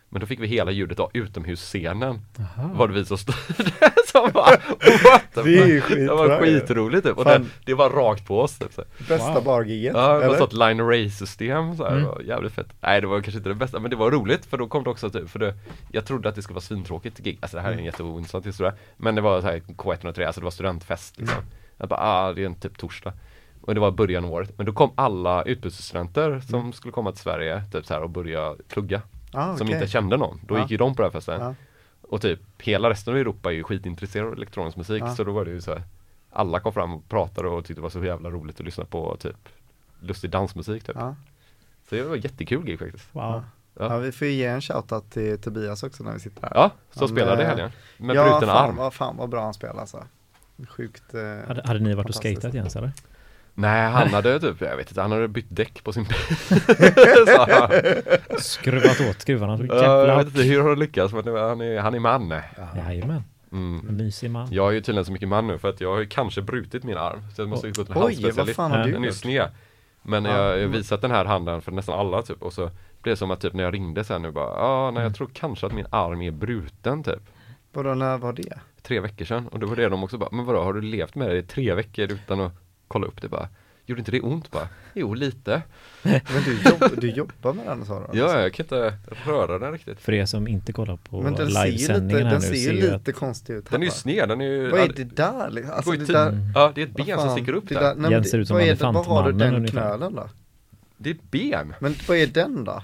Men då fick vi hela ljudet av utomhusscenen Aha. Var det vi som styrde som bara what the Det är? Det var skitroligt typ och det, det var rakt på oss typ bästa Wow. bargiget, Ja, det var ett line array system så här, Mm. det var jävligt fett Nej det var kanske inte det bästa men det var roligt för då kom det också typ för det, Jag trodde att det skulle vara svintråkigt gig, alltså det här är en Mm. jätteointressant historia Men det var så här K103, alltså det var studentfest liksom Mm. Jag bara, ah det är en typ torsdag Och det var början av året, men då kom alla utbytesstudenter som Mm. skulle komma till Sverige typ så här och börja plugga ah, Som inte kände någon, då Ja. gick ju de på den här festen Ja. Och typ hela resten av Europa är ju skitintresserade av elektronisk musik Ja. så då var det ju så här Alla kom fram och pratade och tyckte det var så jävla roligt att lyssna på typ Lustig dansmusik typ Ja. Så det var jättekul gig faktiskt Wow. Ja. Ja. vi får ju ge en shoutout till Tobias också när vi sitter här. Ja, så Han, spelade i eh, helgen Med ja, bruten fan, arm Vad, fan vad bra han spelar alltså. Sjukt. Eh, Hade, hade ni varit och skatat Jens eller? Nej han hade typ, jag vet inte, han hade bytt däck på sin bil Skruvat åt skruvarna Jag vet inte hur han lyckas men det var- han är, han är man Jajamän, mm. mysig man. Jag är ju tydligen så mycket man nu för att jag har ju kanske brutit min arm Så jag måste ju gå till en Oj, vad fan har du Den är ju gjort? sned Men Ja. jag har visat den här handen för nästan alla typ och så blev det som att typ när jag ringde sen nu bara Ja, nej jag tror kanske att min arm är bruten typ Vadå, när var det? Tre veckor sedan och då var det de också bara Men vadå, har du levt med det i tre veckor utan att kolla upp det bara Gjorde inte det ont bara? Jo, lite Men du, jobb, du jobbar med den sa du? Ja, jag kan inte röra den riktigt För er som inte kollar på Men den ser ju lite, livesändningen här den nu ser ju ser ju lite konstig ut. Den är ju sned, den är ju Vad är det där? Alltså det där, Ja, det är ett ben som sticker upp det där, nej, men Jens det- ser ut som det- Vad har du Elefantmannen den ungefär. knölen då? Det är ett ben Men vad är den då?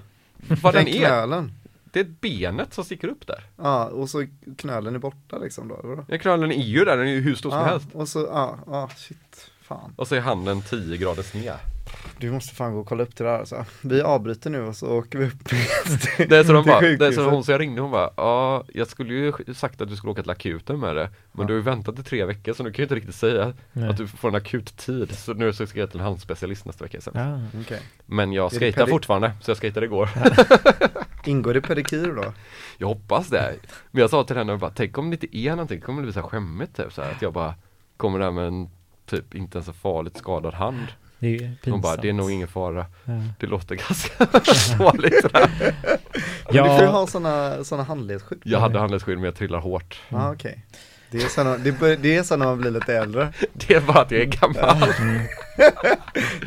Vad den den är, knölen? det är benet som sticker upp där Ja, och så knölen är borta liksom då? eller? Ja, knölen är ju där, den är ju hur stor som Ja, helst och så, ja, ja, shit, fan. Och så är handen 10 grader sned Du måste fan gå och kolla upp det där alltså. Vi avbryter nu och så åker vi upp Det är så de till bara, det är så hon så jag ringde hon bara, ja jag skulle ju sagt att du skulle åka till akuten med det Men Ja. du har ju väntat i tre veckor så nu kan jag inte riktigt säga Nej. att du får en akut tid Så nu ska jag till en handspecialist nästa vecka sen Ja. Men jag skejtar fortfarande, så jag skejtade igår Ingår det pedikyr då? Jag hoppas det. Men jag sa till henne bara, tänk om det inte är någonting, kommer det bli så här skämmigt typ så här, att jag bara kommer där med en typ inte ens så farligt skadad hand. Det är Hon bara, det är nog ingen fara. Ja. Det låter ganska sådär. Men Du får ju Ja, ha sådana såna handledsskydd. Jag hade handledsskydd men jag trillar hårt. Ja ah, okej. Det är så när, det, det är så när man blir lite äldre. Det är bara att jag är gammal.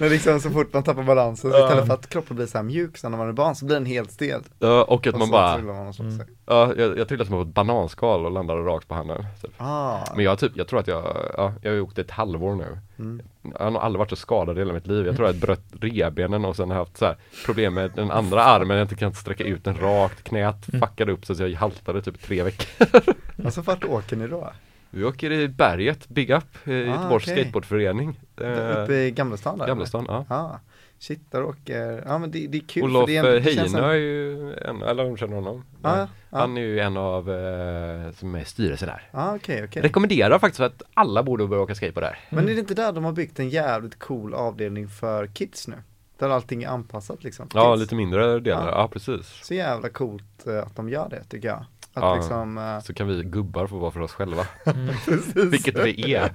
När liksom så fort man tappar balansen, så istället för att kroppen blir så här mjuk så när man är barn så blir den helt stel. Ja, och att Och man så bara, man sig. ja, jag, jag trillade som på ett bananskal och landade rakt på handen. Typ. Ah, Men jag typ, jag tror att jag, ja, jag har åkt ett halvår nu. Mm. Jag har nog aldrig varit så skadad i hela mitt liv. Jag tror jag bröt revbenen och sen har haft så här problem med den andra armen. Jag inte kan sträcka ut den rakt. Knät Mm. fuckade upp så att jag haltade typ tre veckor. alltså vart åker ni då? Vi åker i berget, Big Up, i Göteborgs okej. skateboardförening. Eh, Uppe i Gamlestan där? Gamlestan, ja. Ja, ah, shit där åker, ja men det, det är kul Olof eh, Heine som- är ju en, eller om du känner honom? Ja. Han är ju en av, eh, som är styrelsen där. Ja okej okej. Rekommenderar faktiskt att alla borde börja åka skateboard där. Men är det inte där de har byggt en jävligt cool avdelning för kids nu? Där allting är anpassat liksom Ja, kids. lite mindre delar, Ja. precis. Så jävla coolt att de gör det tycker jag. Att Ja. liksom, eh, Så kan vi gubbar få vara för oss själva. precis. Vilket vi är.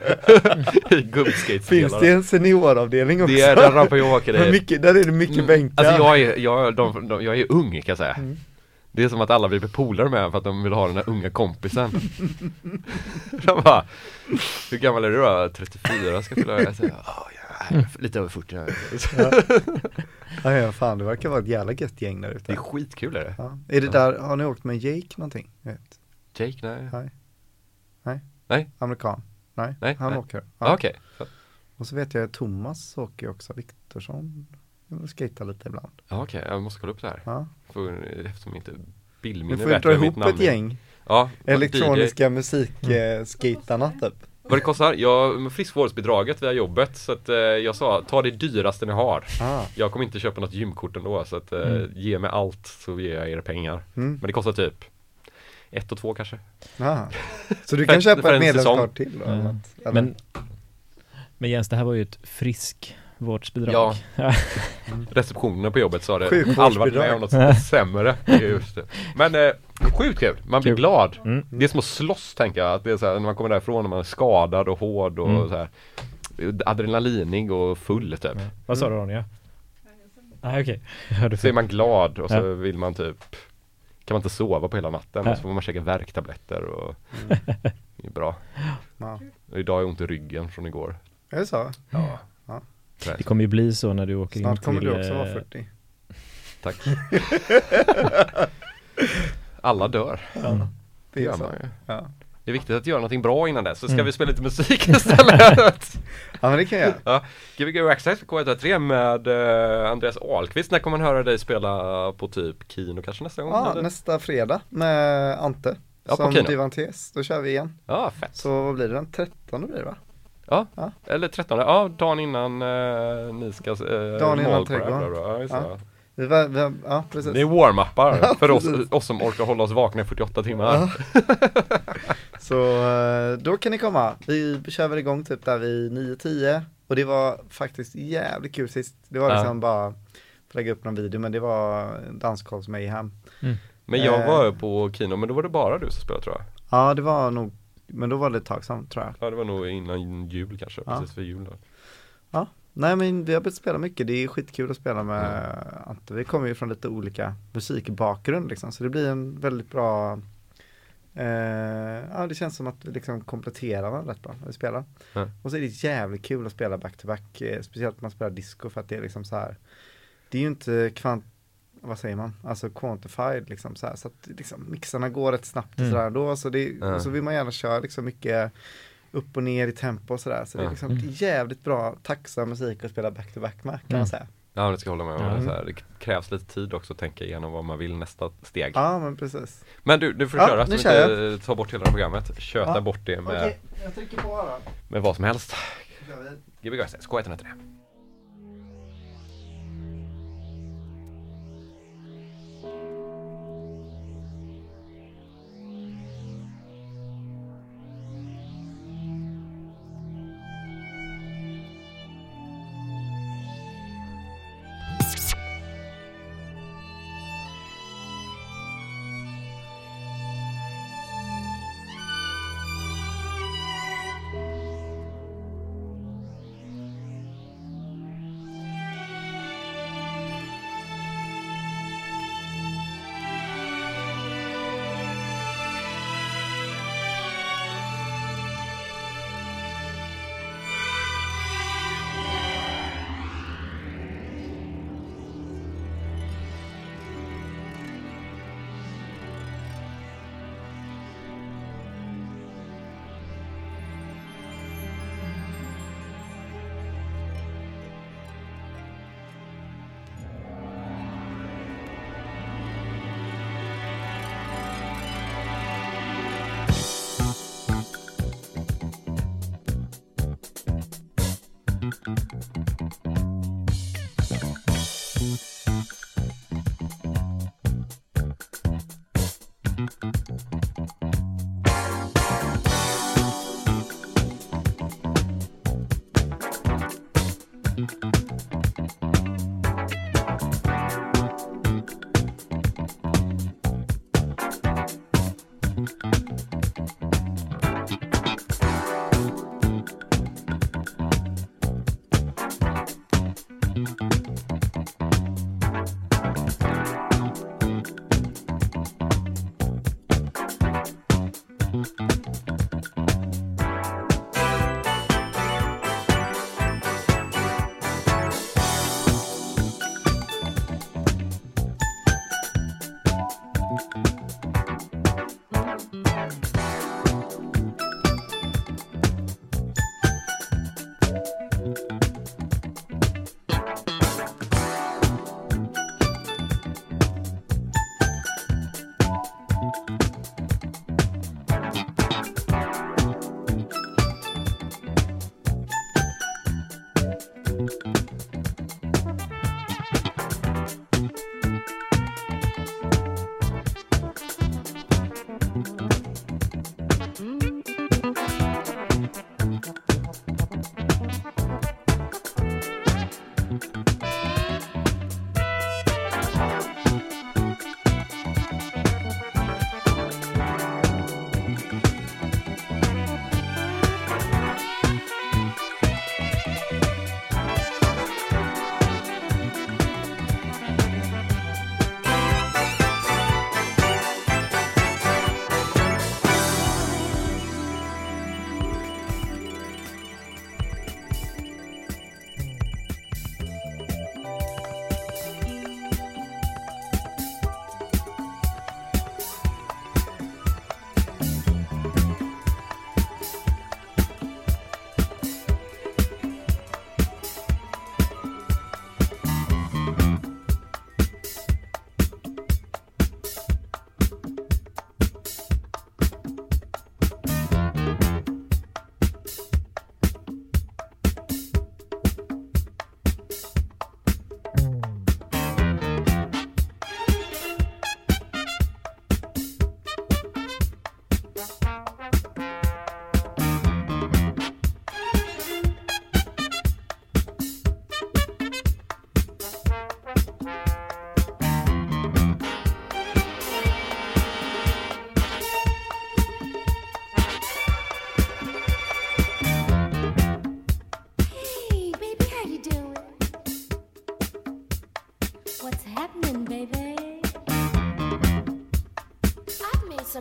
I gubbskatespelare. Finns det en senioravdelning också? Det är där rampa jag åker i. mycket, där är det mycket bänkar. Alltså jag är, jag, de, de, jag är ung kan jag säga. Mm. Det är som att alla vill bli polare med för att de vill ha den här unga kompisen. de bara, hur gammal är du då? 34 ska jag fylla. Jag säger, "Ja, är lite över 40. Ja, ja fan det verkar vara ett jävla gött gäng där Det ute. är skitkul är det. Ja. Är det där, har ni åkt med Jake någonting? Vet. Jake, nej. Nej. Nej. Nej. Amerikan? Nej, Nej, han nej. åker. Ja. Okej. Och så vet jag att Thomas åker också, Viktorsson. Skejtar lite ibland. Ja, okej, jag måste kolla upp det här. Ja. För, eftersom inte bildminne får ju vet dra ihop ett gäng Ja, elektroniska DJ. musikskejtarna typ. Vad det kostar? Ja, med friskvårdsbidraget via jobbet så att eh, jag sa ta det dyraste ni har. Ah. Jag kommer inte köpa något gymkort ändå så att eh, Mm. ge mig allt så ger jag er pengar. Mm. Men det kostar typ ett och två kanske. Ah. Så du kan köpa ett medlemskort till då? Eller? Men, men Jens, det här var ju ett friskvårdsbidrag. Ja. Ja. Receptionen på jobbet sa det. Sjukvårdsbidrag. Aldrig varit med om något sämre. Är Just det. Men eh, sjukt kul. Man blir Kul. glad. Mm. Det är som att slåss tänker jag. Att det är så här, när man kommer därifrån och man är skadad och hård och Mm. så här adrenalinig och full typ. Ja. Vad sa du Ronja? Nej okej, Så är man glad och så Ja. vill man typ Kan man inte sova på hela natten Ja. och så får man käka värktabletter och Det är bra. Ja. Och idag jag ont i ryggen från igår. Är det så? Ja. Ja. Det kommer ju bli så när du åker in Snart till... kommer du också vara eh, 40. Tack. Alla dör. Ja. Det är gör så. man ju. Ja. Det är viktigt att göra någonting bra innan dess, så ska Mm. vi spela lite musik istället. ja men det kan jag. ja. Gbg Access på K103 med eh, Andreas Ahlqvist. När kommer man höra dig spela på typ Kino kanske nästa gång? Ja, eller? nästa fredag med Ante. Ja, som. Divantes. Då kör vi igen. ja, fett. Så vad blir det? Den 13 blir det va? Ja, Ja. eller 13, ja dagen innan eh, ni ska eh, Dagen innan trädgården. Ja, Ja. det. Vi, var- vi, ja precis. Det är warm-upar för oss, oss som orkar hålla oss vakna i 48 timmar. Ja. Så eh, då kan ni komma. Vi kör väl igång typ där vid 9-10 och det var faktiskt jävligt kul sist. Det var Ja. liksom bara för lägga upp någon video men det var danskolls mayhem. Men jag Eh. var på Kino, men då var det bara du som spelade tror jag. Ja det var nog, men då var det ett tag sedan tror jag. Ja, det var nog innan jul kanske, Ja. precis för jul då. Nej men vi har börjat spela mycket, det är skitkul att spela med Ante. Vi kommer ju från lite olika musikbakgrund liksom, så det blir en väldigt bra eh, Ja det känns som att vi liksom kompletterar varandra rätt bra när vi spelar. Ja. Och så är det jävligt kul att spela back-to-back, eh, speciellt när man spelar disco för att det är liksom så här Det är ju inte kvant vad säger man, alltså quantified liksom så här, så att liksom mixarna går rätt snabbt och Mm. sådär då, så, det, och så vill man gärna köra liksom mycket upp och ner i tempo och sådär, så det är liksom Mm. jävligt bra tacksam musik att spela back-to-back med kan Mm. man säga. Ja, det ska jag hålla med om. Så här, det krävs lite tid också att tänka igenom vad man vill nästa steg. Ja men precis. Men du, nu får du Ja, köra så kör inte tar bort hela programmet. Köta Ja. bort det med, Okej, jag trycker på här då. med vad som helst. Gbg Access, K103. Hey,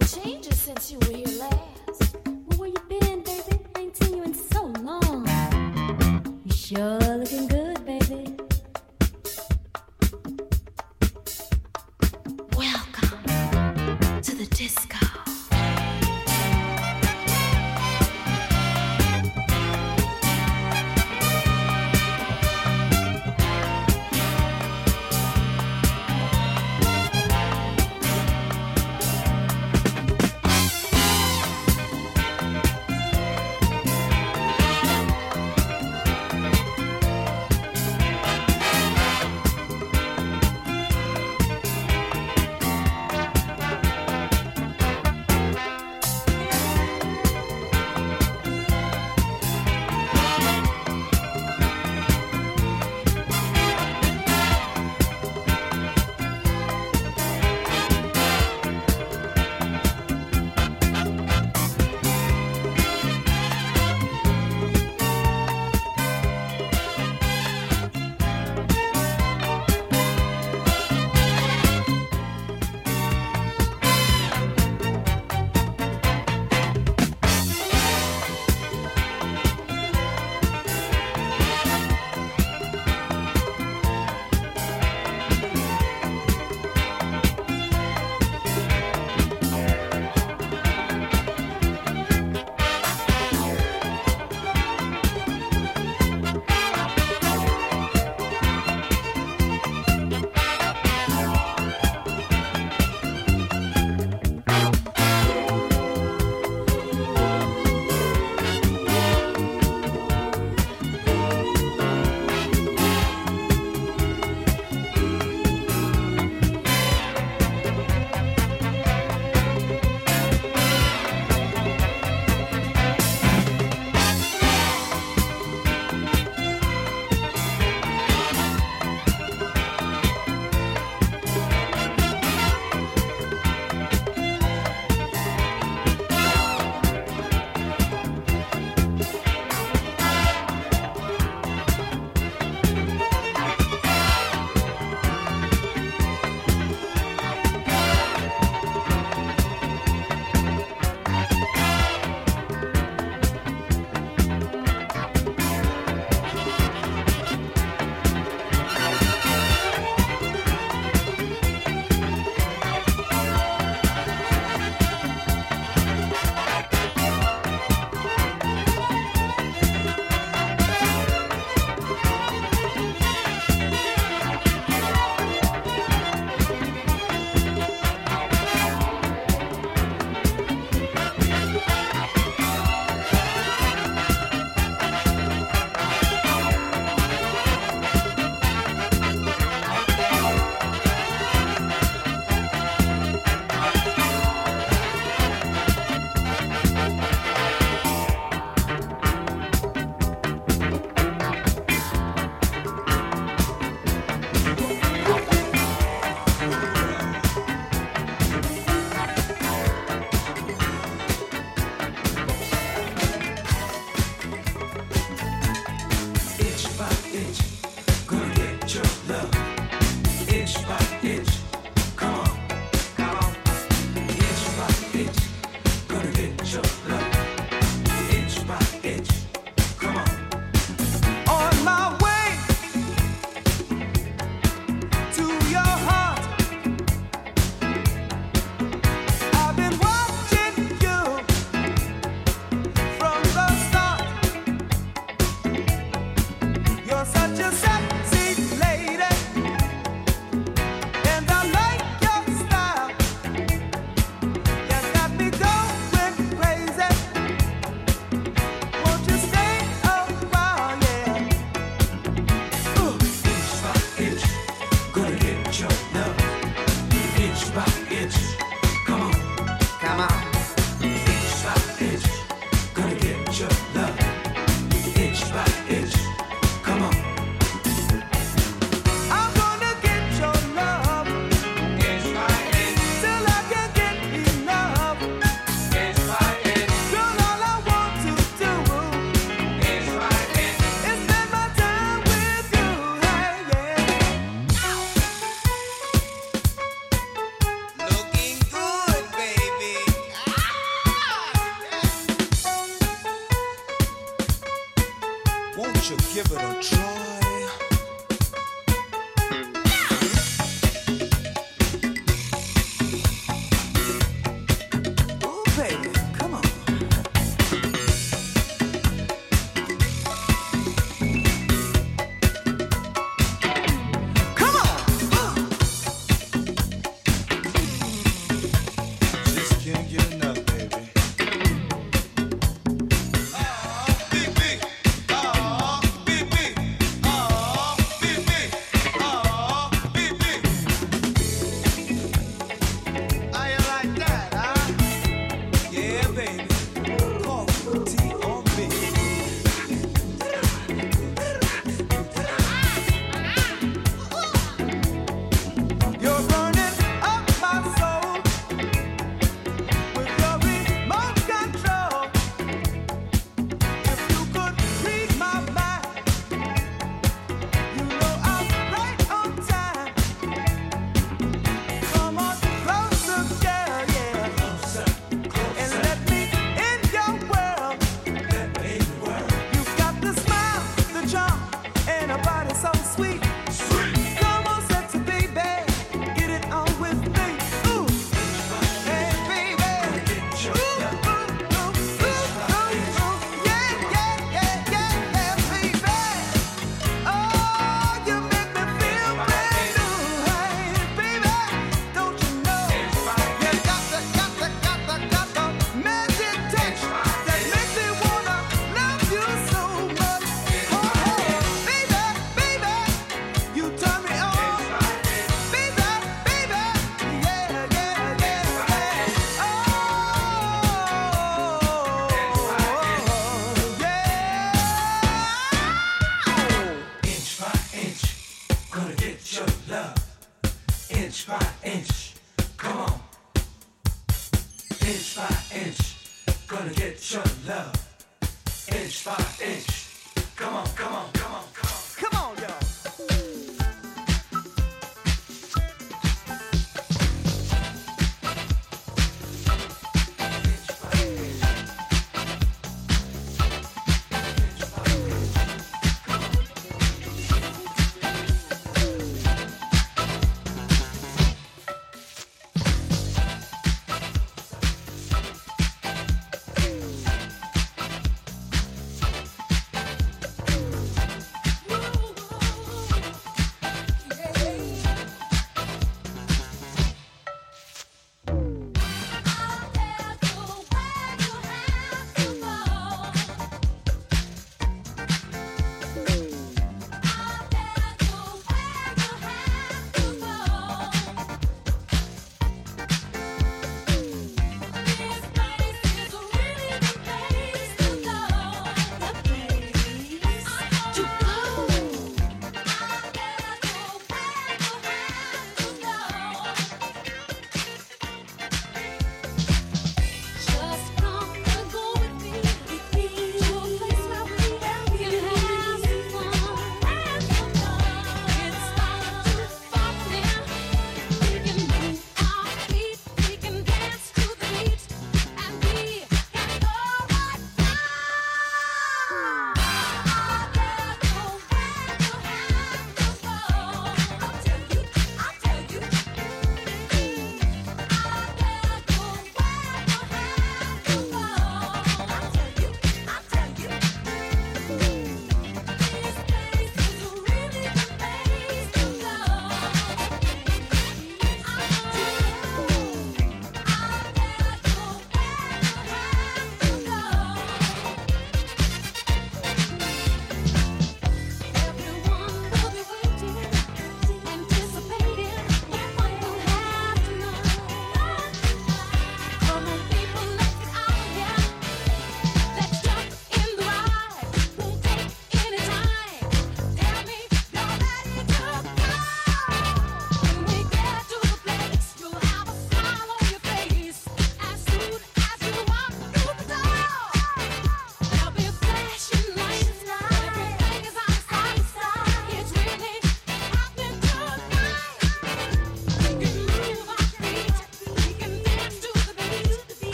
haven't changed since you were here last.